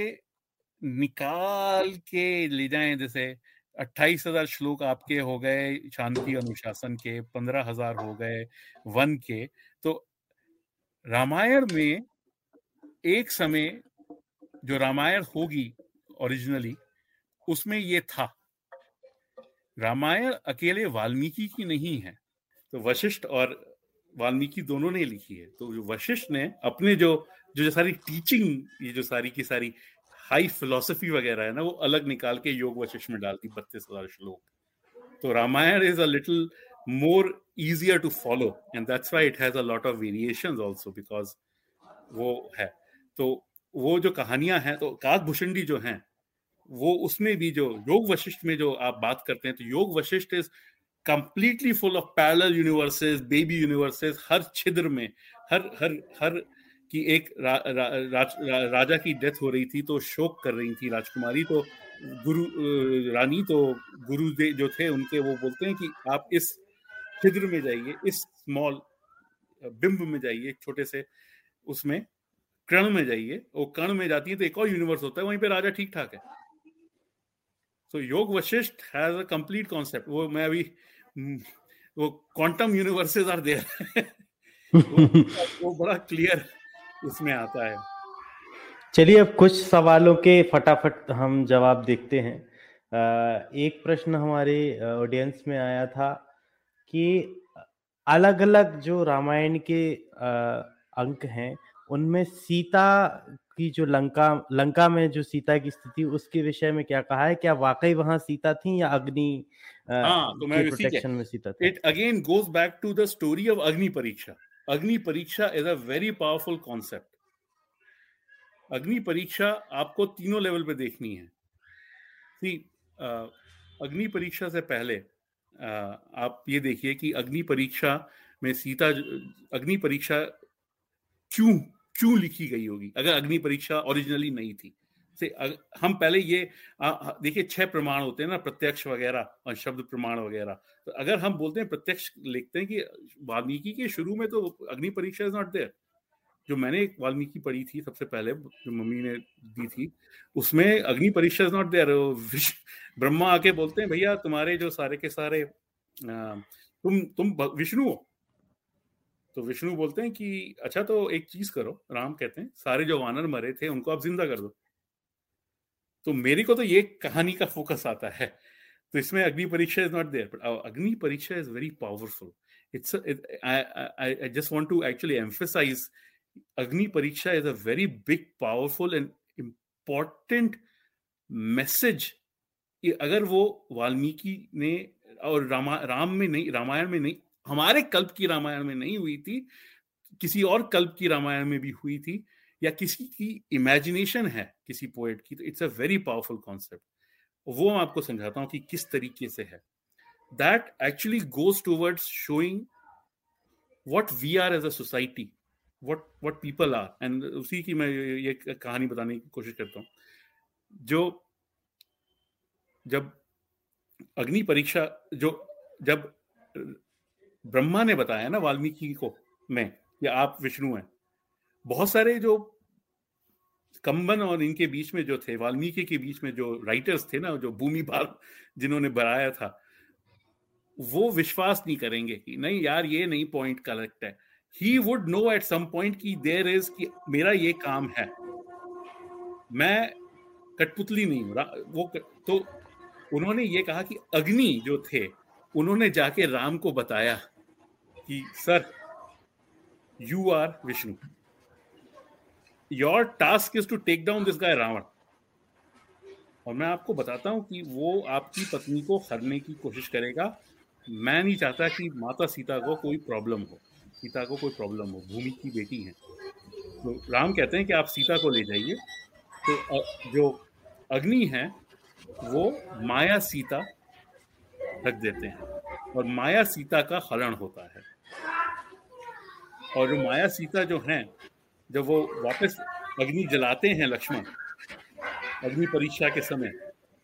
Speaker 3: निकाल के ले जाए जैसे अट्ठाईस हजार श्लोक आपके हो गए शांति अनुशासन के पंद्रह हजार हो गए वन के तो रामायण में एक समय जो रामायण होगी ओरिजिनली उसमें ये था रामायण अकेले वाल्मीकि की नहीं है तो वशिष्ठ और वाल्मीकि दोनों ने लिखी है तो वशिष्ठ ने अपने जो जो जो सारी टीचिंग ये जो सारी की सारी हाई फिलोसफी वगैरह है ना वो अलग निकाल के योग वशिष्ठ में डालती बत्तीस हजार श्लोक तो Ramayana is a little more easier to follow and that's it has a lot of variations also because वो है तो वो जो कहानियां हैं तो काक भूषणी जो हैं वो उसमें भी जो योग वशिष्ठ में जो आप बात करते हैं तो Yoga Vashishtha is completely full of parallel universes baby universes हर छिद्र में हर हर हर की एक रा, रा, रा, रा, राजा की डेथ हो रही थी तो शोक कर रही थी राजकुमारी तो गुरु रानी तो गुरु दे, जो थे उनके वो बोलते हैं कि आप इस छिद्र में जाइए इस स्मॉल बिंब में जाइए छोटे से उसमें कर्ण में जाइए वो कर्ण में जाती है तो एक और यूनिवर्स होता है वहीं पे राजा ठीक ठाक है so so, Yoga Vashishtha has a complete concept वो मैं अभी हम्म, वो क्वांटम यूनिवर्सेस आर देयर वो, बड़ा क्लियर उसमें आता है
Speaker 5: चलिए अब कुछ सवालों के फटाफट हम जवाब देखते हैं एक प्रश्न हमारे ऑडियंस में आया था कि अलग अलग जो रामायण के अंक हैं उनमें सीता की जो लंका लंका में जो सीता की स्थिति उसके विषय में क्या कहा है क्या वाकई वहां सीता
Speaker 3: थी या अग्नि प्रोटेक्शन हाँ, तो में सीता थी it again goes back to the story of अग्नि परीक्षा अग्नि परीक्षा is a very powerful concept अग्नि परीक्षा आपको तीनों लेवल पे देखनी है अग्नि परीक्षा से पहले आ, आप ये देखिए कि अग्नि परीक्षा में सीता अग्नि परीक्षा क्यों क्यों लिखी गई होगी अगर अग्नि परीक्षा ओरिजिनली नहीं थी से हम पहले ये देखिए छह प्रमाण होते हैं ना प्रत्यक्ष वगैरह और शब्द प्रमाण वगैरह तो अगर हम बोलते हैं प्रत्यक्ष लिखते हैं कि वाल्मीकि के शुरू में तो अग्नि परीक्षा इज नॉट देयर जो मैंने एक वाल्मीकि पढ़ी थी सबसे पहले जो मम्मी ने दी थी उसमें अग्नि परीक्षा इज नॉट देयर ब्रह्मा आके बोलते हैं भैया तुम्हारे जो सारे के सारे तुम तुम विष्णु हो तो विष्णु बोलते हैं कि अच्छा तो एक चीज करो राम कहते हैं सारे जो वानर मरे थे उनको आप जिंदा कर दो तो मेरी को तो ये कहानी का फोकस आता है तो इसमें अग्नि परीक्षा इज नॉट देयर बट अग्नि परीक्षा is very powerful it's I just want to actually emphasise अग्नि परीक्षा is a very big powerful and important message अगर वो वाल्मीकि ने और रामा राम में नहीं रामायण में नहीं हमारे कल्प की रामायण में नहीं हुई थी किसी और कल्प की रामायण में भी हुई थी या किसी की इमेजिनेशन है किसी पोएट की तो it's a very powerful concept वो मैं आपको समझाता हूँ कि किस तरीके से है that actually goes towards showing what we are as a society what what people are and उसी की मैं ये कहानी बताने की कोशिश करता हूँ जो जब अग्नि परीक्षा जो जब ब्रह्मा ने बताया ना वाल्मीकि को मैं या आप विष्णु हैं बहुत सारे जो कंबन और इनके बीच में जो थे वाल्मीकि के बीच में जो राइटर्स थे ना जो भूमि भाग जिन्होंने बनाया था वो विश्वास नहीं करेंगे कि नहीं यार ये नहीं पॉइंट करेक्ट है he would know at some point कि देर इज कि मेरा ये काम है मैं कठपुतली नहीं हूं वो तो उन्होंने ये कहा कि अग्नि जो थे उन्होंने जाके राम को बताया कि sir you are Vishnu your task is to take down this guy Ravan और मैं आपको बताता हूं कि वो आपकी पत्नी को हरने की कोशिश करेगा मैं नहीं चाहता कि माता सीता को कोई प्रॉब्लम हो सीता को कोई प्रॉब्लम हो भूमि की बेटी है तो राम कहते हैं कि आप सीता को ले जाइए तो जो अग्नि है वो माया सीता ढक देते हैं और माया सीता का हरण होता है और जो माया सीता जो हैं जब वो वापस अग्नि जलाते हैं लक्ष्मण अग्नि परीक्षा के समय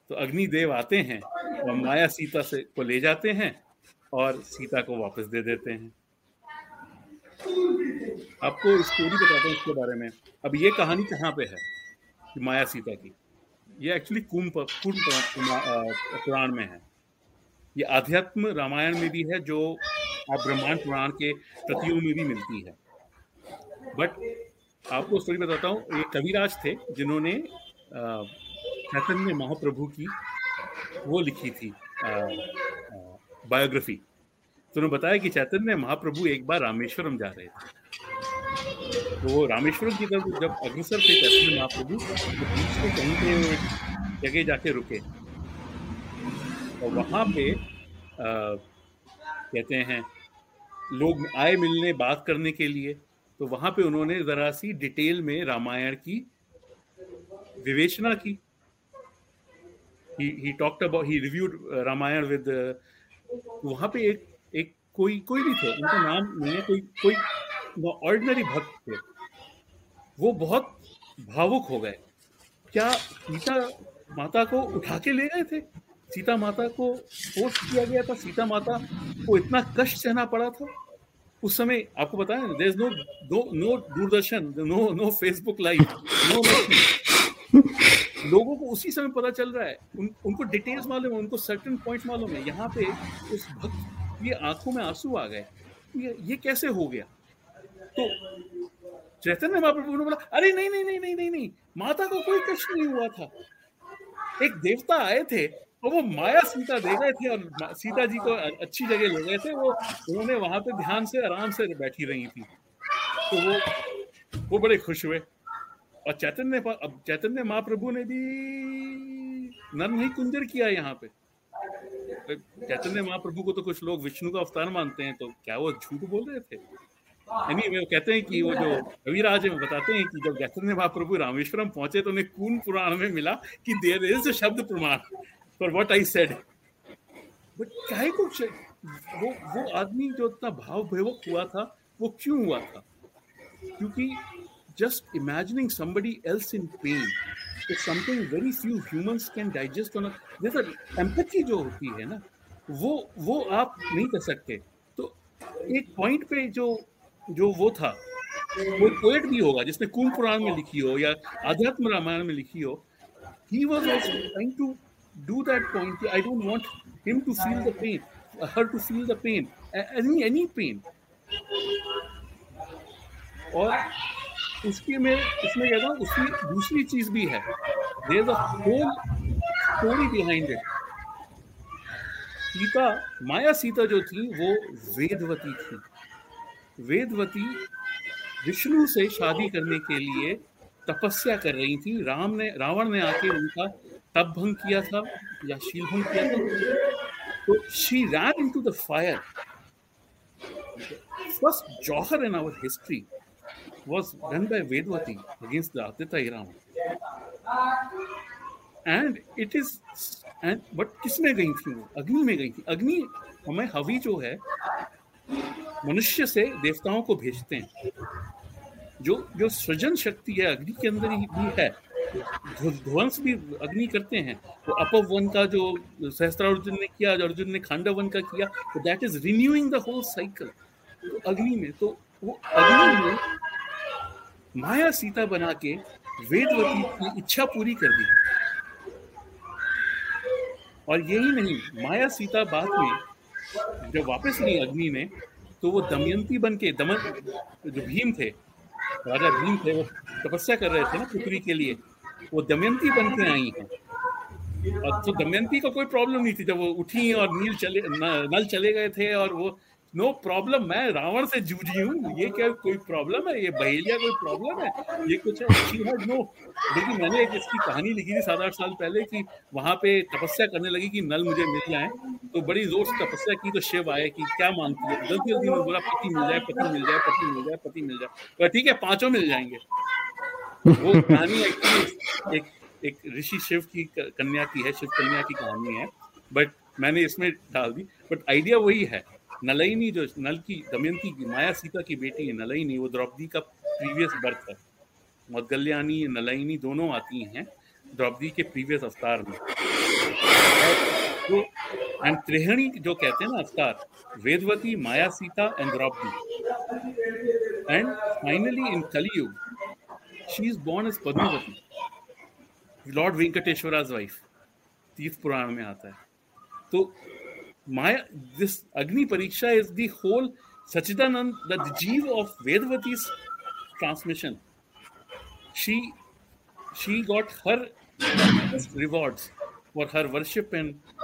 Speaker 3: तो अग्नि देव आते हैं और माया सीता से को ले जाते हैं और सीता को वापस दे देते हैं आपको स्टोरी बताते हैं इसके बारे में अब ये कहानी कहाँ पे है कि माया सीता की ये एक्चुअली कुंभ कुंभ पुराण में है ये आध्यात्म रामायण में भी है जो आप ब्रह्मांड पुराण के प्रतियों में भी मिलती है बट आपको स्टोरी बताता हूँ ये कविराज थे जिन्होंने चैतन्य महाप्रभु की वो लिखी थी बायोग्राफी तो उन्होंने बताया कि चैतन्य महाप्रभु एक बार रामेश्वरम जा रहे थे तो वो रामेश्वरम की तरफ जब अग्रसर थे चैतन्य महाप्रभु तो बीच में कहीं पे जगह जाके रुके और वहाँ पे आ, कहते हैं लोग आए मिलने बात करने के लिए तो वहाँ पे उन्होंने ज़रा सी डिटेल में रामायण की विवेचना की he he talked about he reviewed Ramayana with वहाँ पे एक एक कोई कोई भी थे उनका नाम नहीं कोई कोई ऑर्डिनरी भक्त थे वो बहुत भावुक हो गए क्या सीता माता को उठा के ले गए थे सीता माता को फोर्स किया गया था सीता माता को इतना कष्ट सहना पड़ा था उस समय आपको बताया there is no no no Doordarshan no no Facebook live no लोगों को उसी समय पता चल रहा है उन, उनको डिटेल्स मालूम है उनको सर्टन पॉइंट मालूम है यहाँ पे उस भक्त ये आंखों में आंसू आ गए ये, ये कैसे हो गया तो चैतन्य महाप्रभु ने बोला अरे नहीं नहीं नहीं नहीं नहीं नहीं माता को कोई कष्ट नहीं हुआ था एक देवता आए थे तो वो माया सीता दे गए थे और सीता जी को अच्छी जगह ले गए थे वो उन्होंने वहां पे ध्यान से आराम से बैठी रही थी तो वो वो बड़े खुश हुए और चैतन्य अब चैतन्य महाप्रभु ने भी नर नहीं कुंजर किया यहाँ पे चैतन्य महाप्रभु को तो कुछ लोग विष्णु का अवतार मानते हैं तो क्या वो झूठ बोल रहे थे यानी वो कहते हैं कि वो जो कविराज है वो बताते हैं कि जब चैतन्य महाप्रभु रामेश्वरम पहुंचे तो उन्हें कून पुराण में मिला कि देर इज शब्द प्रमाण for what I said but काहे को वो वो आदमी जो इतना भावभेवक हुआ था वो क्यों हुआ था क्योंकि just imagining somebody else in pain is something very few humans can digest on जैसे empathy जो होती है ना वो वो आप नहीं कर सकते तो एक पॉइंट पे जो जो वो था वो पोएट भी होगा जिसने कुंभ पुराण में लिखी हो या आध्यात्म रामायण में लिखी हो ही was also trying to do that point. I don't want him to feel the pain, her to feel the pain, any any pain. और उसके में इसमें कहता हूँ उसकी दूसरी चीज भी है there is a whole story behind it Sita Maya Sita जो थी वो वेदवती थी वेदवती विष्णु से शादी करने के लिए तपस्या कर रही थी राम ने रावण ने आके उनका तब भंग किया था या शील भंग किया था तो she ran into the fire first jauhar in our history was done by Vedavati against the Aditya Atita and it is and but किस में गई थी वो अग्नि में गई थी अग्नि हमें हवी जो है मनुष्य से देवताओं को भेजते हैं जो जो सृजन शक्ति है अग्नि के अंदर ही भी है ध्वंस भी अग्नि करते हैं तो अपव वन का जो सहस्त्रा अर्जुन ने किया अर्जुन ने खांडव वन का किया तो that is renewing the whole cycle अग्नि में तो वो अग्नि में माया सीता बना के वेदवती की इच्छा पूरी कर दी और यही नहीं माया सीता बाद में जब वापस ली अग्नि में तो वो दमयंती बन के दमन जो भीम थे राजा भीम थे वो तपस्या कर रहे थे ना पुत्री के लिए वो दमयंती बन के आई हैं और तो दमयंती का को कोई प्रॉब्लम नहीं थी जब वो उठी और नील चले नल चले गए थे और वो नो प्रॉब्लम मैं रावण से जूझी हूँ ये क्या कोई प्रॉब्लम है ये बहेलिया कोई प्रॉब्लम है ये कुछ अच्छी है नो लेकिन मैंने एक इसकी कहानी लिखी थी सात आठ साल पहले कि वहाँ पे तपस्या करने लगी कि नल मुझे मिल जाए तो बड़ी जोर से तपस्या की तो शिव आए कि क्या मानती है जल्दी जल्दी बोला पति मिल जाए पति मिल जाए पति मिल जाए पति मिल जाए ठीक है पाँचों मिल जाएंगे वो कहानी एक, एक एक ऋषि शिव की कन्या की है शिव कन्या की कहानी है बट मैंने इसमें डाल दी बट आइडिया वही है नलईनी जो नल की दमयंती की माया सीता की बेटी है नलईनी वो द्रौपदी का प्रीवियस बर्थ है मदगल्याणी नलईनी दोनों आती हैं द्रौपदी के प्रीवियस अवतार में एंड त्रिहणी जो कहते हैं ना अवतार Vedavati Maya Sita and Draupadi and finally in कलयुग she is born as Padmavati, Lord Venkateshwara's wife. तीर्थ पुराण में आता है तो माया दिस अग्नि परीक्षा is the whole Sachidanand the jiva of वेदवती's transmission she she got her rewards for her worship and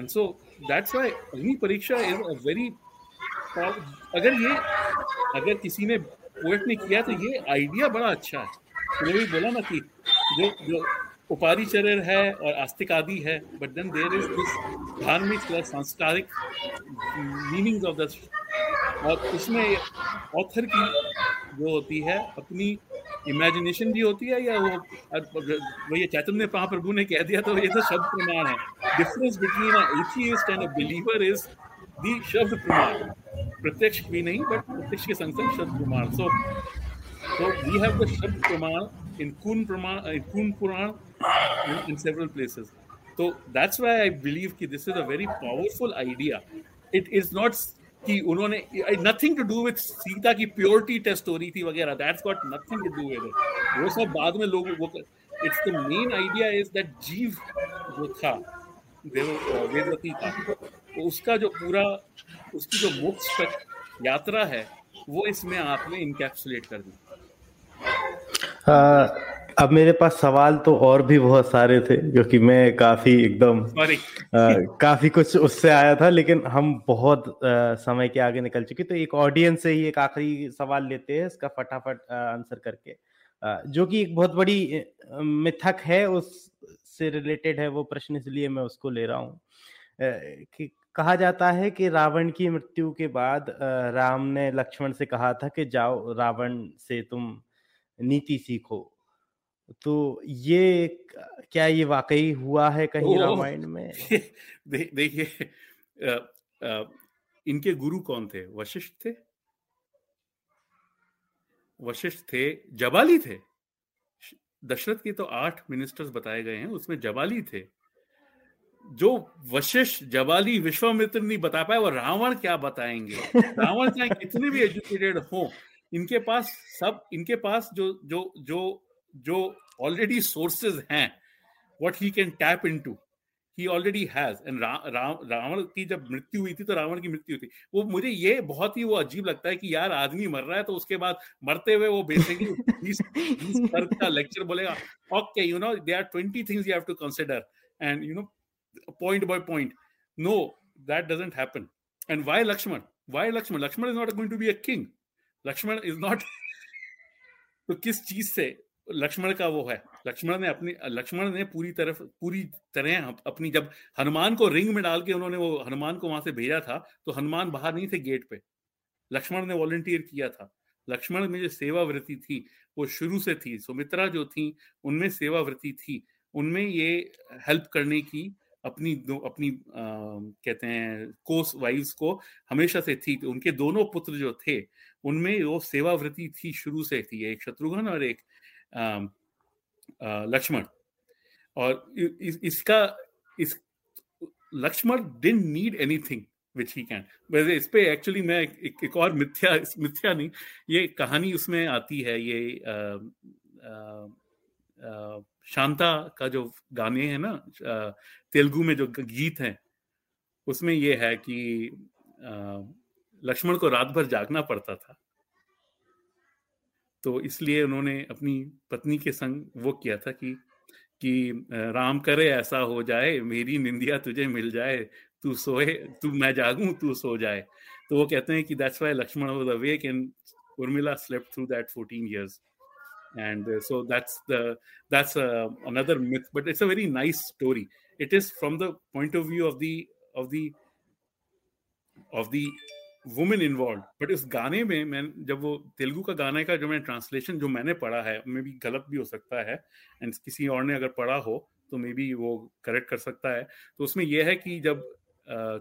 Speaker 3: and so that's why Agni Pariksha is a very अगर ये अगर किसी ने पोएट ने किया तो ये आइडिया बड़ा अच्छा है उन्होंने तो भी बोला ना कि जो जो उपारी चरण है और आस्तिक आदि है but then there is this धार्मिक सांस्कारिक मीनिंग ऑफ दस और उसमें ऑथर की जो होती है अपनी इमेजिनेशन भी होती है या वो भैया चैतन्य महाप्रभु ने कह दिया तो ये तो शब्द प्रमाण है difference between and a believer is the शब्द प्रमाण प्रत्यक्ष भी नहीं बट प्रत्यक्ष के संग संग शब्द प्रमाण so so we have the शब्द प्रमाण इन कुन प्रमाण इन कुन पुराण इन सेवरल प्लेसेस तो दैट्स व्हाई आई बिलीव कि this is a very powerful idea it is not कि उन्होंने nothing to do with Sita की प्योरिटी टेस्ट हो रही थी वगैरह that's got nothing to do with वो सब बाद में लोग वो it's the main idea is that जीव जो था देव वेदवती का तो उसका जो पूरा उसकी जो बुक्स यात्रा है वो इसमें आपने इनकेप्सुलेट कर दी
Speaker 5: अब मेरे पास सवाल तो और भी बहुत सारे थे क्योंकि मैं काफी एकदम काफी कुछ उससे आया था लेकिन हम बहुत आ, समय के आगे निकल चुके तो एक ऑडियंस से ही एक आखिरी सवाल लेते हैं इसका फटाफट आंसर करके आ, जो कि एक बहुत बड़ी मिथक है उससे रिलेटेड है वो प्रश्न इसलिए मैं उसको ले रहा हूँ कहा जाता है कि रावण की मृत्यु के बाद राम ने लक्ष्मण से कहा था कि जाओ रावण से तुम नीति सीखो तो ये क्या ये वाकई हुआ है कहीं रामायण में (laughs)
Speaker 3: दे, देखिए इनके गुरु कौन थे वशिष्ठ थे वशिष्ठ थे जबाली थे दशरथ के तो आठ मिनिस्टर्स बताए गए हैं उसमें जबाली थे जो वशिष्ठ जवाली विश्वामित्र नहीं बता पाए वो रावण क्या बताएंगे (laughs) रावण चाहे कितने भी एजुकेटेड हो इनके पास सब इनके पास जो जो जो जो ऑलरेडी सोर्सेज हैं what he can tap into he already has and Ravan की जब मृत्यु हुई थी तो रावण की मृत्यु हुई थी वो मुझे ये बहुत ही वो अजीब लगता है कि यार आदमी मर रहा है तो उसके बाद मरते हुए वो बेसिकली (laughs) लेक्चर बोलेगा okay you know they are twenty things you have to consider and you know point by point. No, that doesn't happen. And why Lakshman? Why Lakshman? Lakshman is not going to be a king. Lakshman is not. (laughs) तो किस चीज से लक्ष्मण का वो है लक्ष्मण ने अपनी लक्ष्मण ने पूरी तरफ पूरी तरह अपनी जब हनुमान को रिंग में डाल के उन्होंने वो हनुमान को वहां से भेजा था तो हनुमान बाहर नहीं थे गेट पे लक्ष्मण ने वॉलंटियर किया था लक्ष्मण में जो सेवा वृत्ति थी वो शुरू से थी सुमित्रा जो थी उनमें सेवा वृत्ति थी उनमें ये हेल्प करने की अपनी दो, अपनी आ, कहते हैं कोस वाइव्स को हमेशा से थी तो उनके दोनों पुत्र जो थे उनमें वो सेवावृत्ति थी शुरू से थी एक शत्रुघ्न और एक लक्ष्मण और इस, इसका इस Lakshman didn't need anything which he can वैसे इस पे एक्चुअली मैं एक, एक और मिथ्या मिथ्या नहीं ये कहानी उसमें आती है ये आ, आ, आ, शांता का जो गाने हैं ना तेलुगु में जो गीत हैं उसमें ये है कि लक्ष्मण को रात भर जागना पड़ता था तो इसलिए उन्होंने अपनी पत्नी के संग वो किया था कि कि राम करे ऐसा हो जाए मेरी निंदिया तुझे मिल जाए तू सोए तू मैं जागूं तू सो जाए तो वो कहते हैं कि that's why Lakshman was awake and Urmila slept through that 14 years and uh, so that's the that's uh, another myth but it's a very nice story it is from the point of view of the of the of the women involve but इस गाने में मैं जब वो तेलुगु का गाने का जो मैं ट्रांसलेशन जो मैंने पढ़ा है मे बी गलत भी हो सकता है एंड किसी और ने अगर पढ़ा हो तो मे बी वो करेक्ट कर सकता है तो उसमें यह है कि जब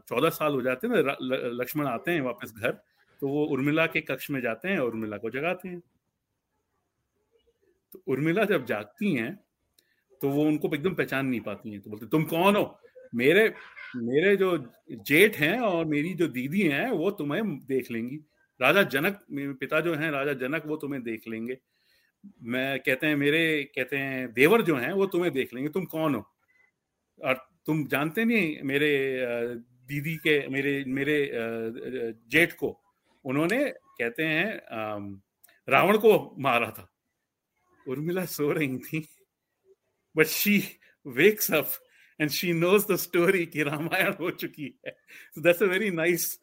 Speaker 3: चौदह साल हो जाते हैं ना लक्ष्मण आते हैं वापस घर तो वो उर्मिला के कक्ष में जाते हैं और उर्मिला को जगाते हैं तो उर्मिला जब जागती हैं तो वो उनको एकदम पहचान नहीं पाती हैं तो बोलते तुम कौन हो मेरे मेरे जो जेठ हैं और मेरी जो दीदी हैं वो तुम्हें देख लेंगी राजा जनक पिता जो हैं राजा जनक वो तुम्हें देख लेंगे मैं कहते हैं मेरे कहते हैं देवर जो हैं वो तुम्हें देख लेंगे तुम कौन हो और तुम जानते नहीं मेरे दीदी के मेरे मेरे जेठ को उन्होंने कहते हैं रावण को मारा था Urmila so thi. But she wakes up and she knows the story ki Ramayan ho chuki hai. So that's a very nice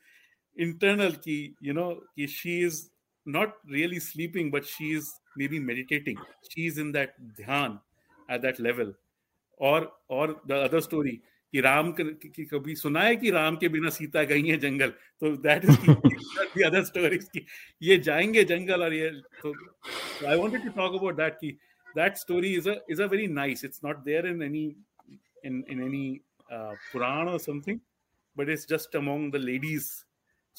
Speaker 3: internal ki, you know, ki she is not really sleeping, but she is maybe meditating. She is in that dhyan at that level. Or or the other story, कि राम की कभी सुना है कि राम के बिना सीता गई है जंगल तो दैट इज अदर स्टोरीज की ये जाएंगे जंगल और ये तो I wanted to talk about that की that story is a is a very nice it's not there in any in in any पुराण और something but it's just among the ladies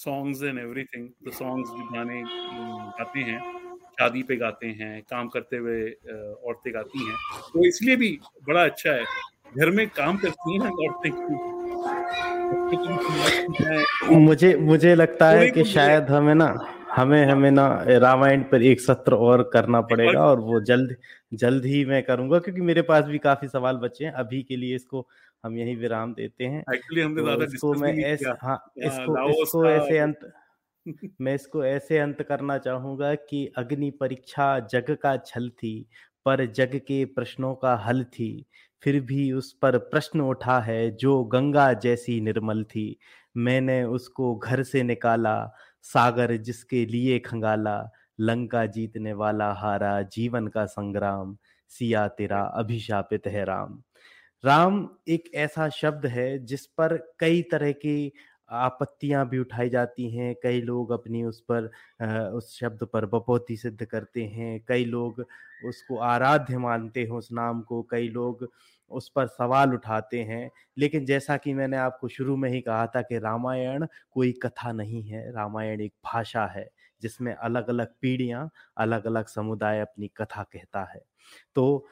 Speaker 3: songs and everything the songs जो गाने गाते हैं शादी पे गाते हैं काम करते हुए uh, औरतें गाती हैं तो इसलिए भी बड़ा अच्छा है घर में काम करती है हैं मुझे मुझे लगता है कि शायद हमें ना हमें हमें ना रामायण पर एक सत्र और करना पड़ेगा और वो जल्द जल्द ही मैं करूंगा क्योंकि मेरे पास भी काफी सवाल बचे हैं अभी के लिए इसको हम यही विराम देते हैं एक्चुअली हमने तो ज्यादा इसको मैं हाँ, ऐसे हाँ इसको इसको ऐसे अंत मैं इसको ऐसे अंत करना चाहूंगा कि अग्नि परीक्षा जग का छल थी पर जग के प्रश्नों का हल थी फिर भी उस पर प्रश्न उठा है जो गंगा जैसी निर्मल थी मैंने उसको घर से निकाला सागर जिसके लिए खंगाला लंका जीतने वाला हारा जीवन का संग्राम सिया तेरा अभिशापित है राम राम एक ऐसा शब्द है जिस पर कई तरह की आपत्तियां भी उठाई जाती हैं कई लोग अपनी उस पर उस शब्द पर बपोती सिद्ध करते हैं कई लोग उसको आराध्य मानते हैं उस नाम को कई लोग उस पर सवाल उठाते हैं लेकिन जैसा कि मैंने आपको शुरू में ही कहा था कि रामायण कोई कथा नहीं है रामायण एक भाषा है जिसमें अलग अलग पीढ़ियाँ अलग अलग समुदाय अपनी कथा कहता है तो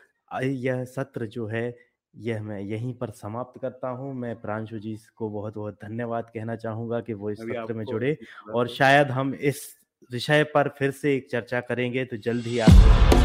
Speaker 3: यह सत्र जो है यह मैं यहीं पर समाप्त करता हूं मैं प्रांशु जी को बहुत बहुत धन्यवाद कहना चाहूंगा कि वो इस सत्र में जुड़े और शायद हम इस विषय पर फिर से एक चर्चा करेंगे तो जल्द ही आप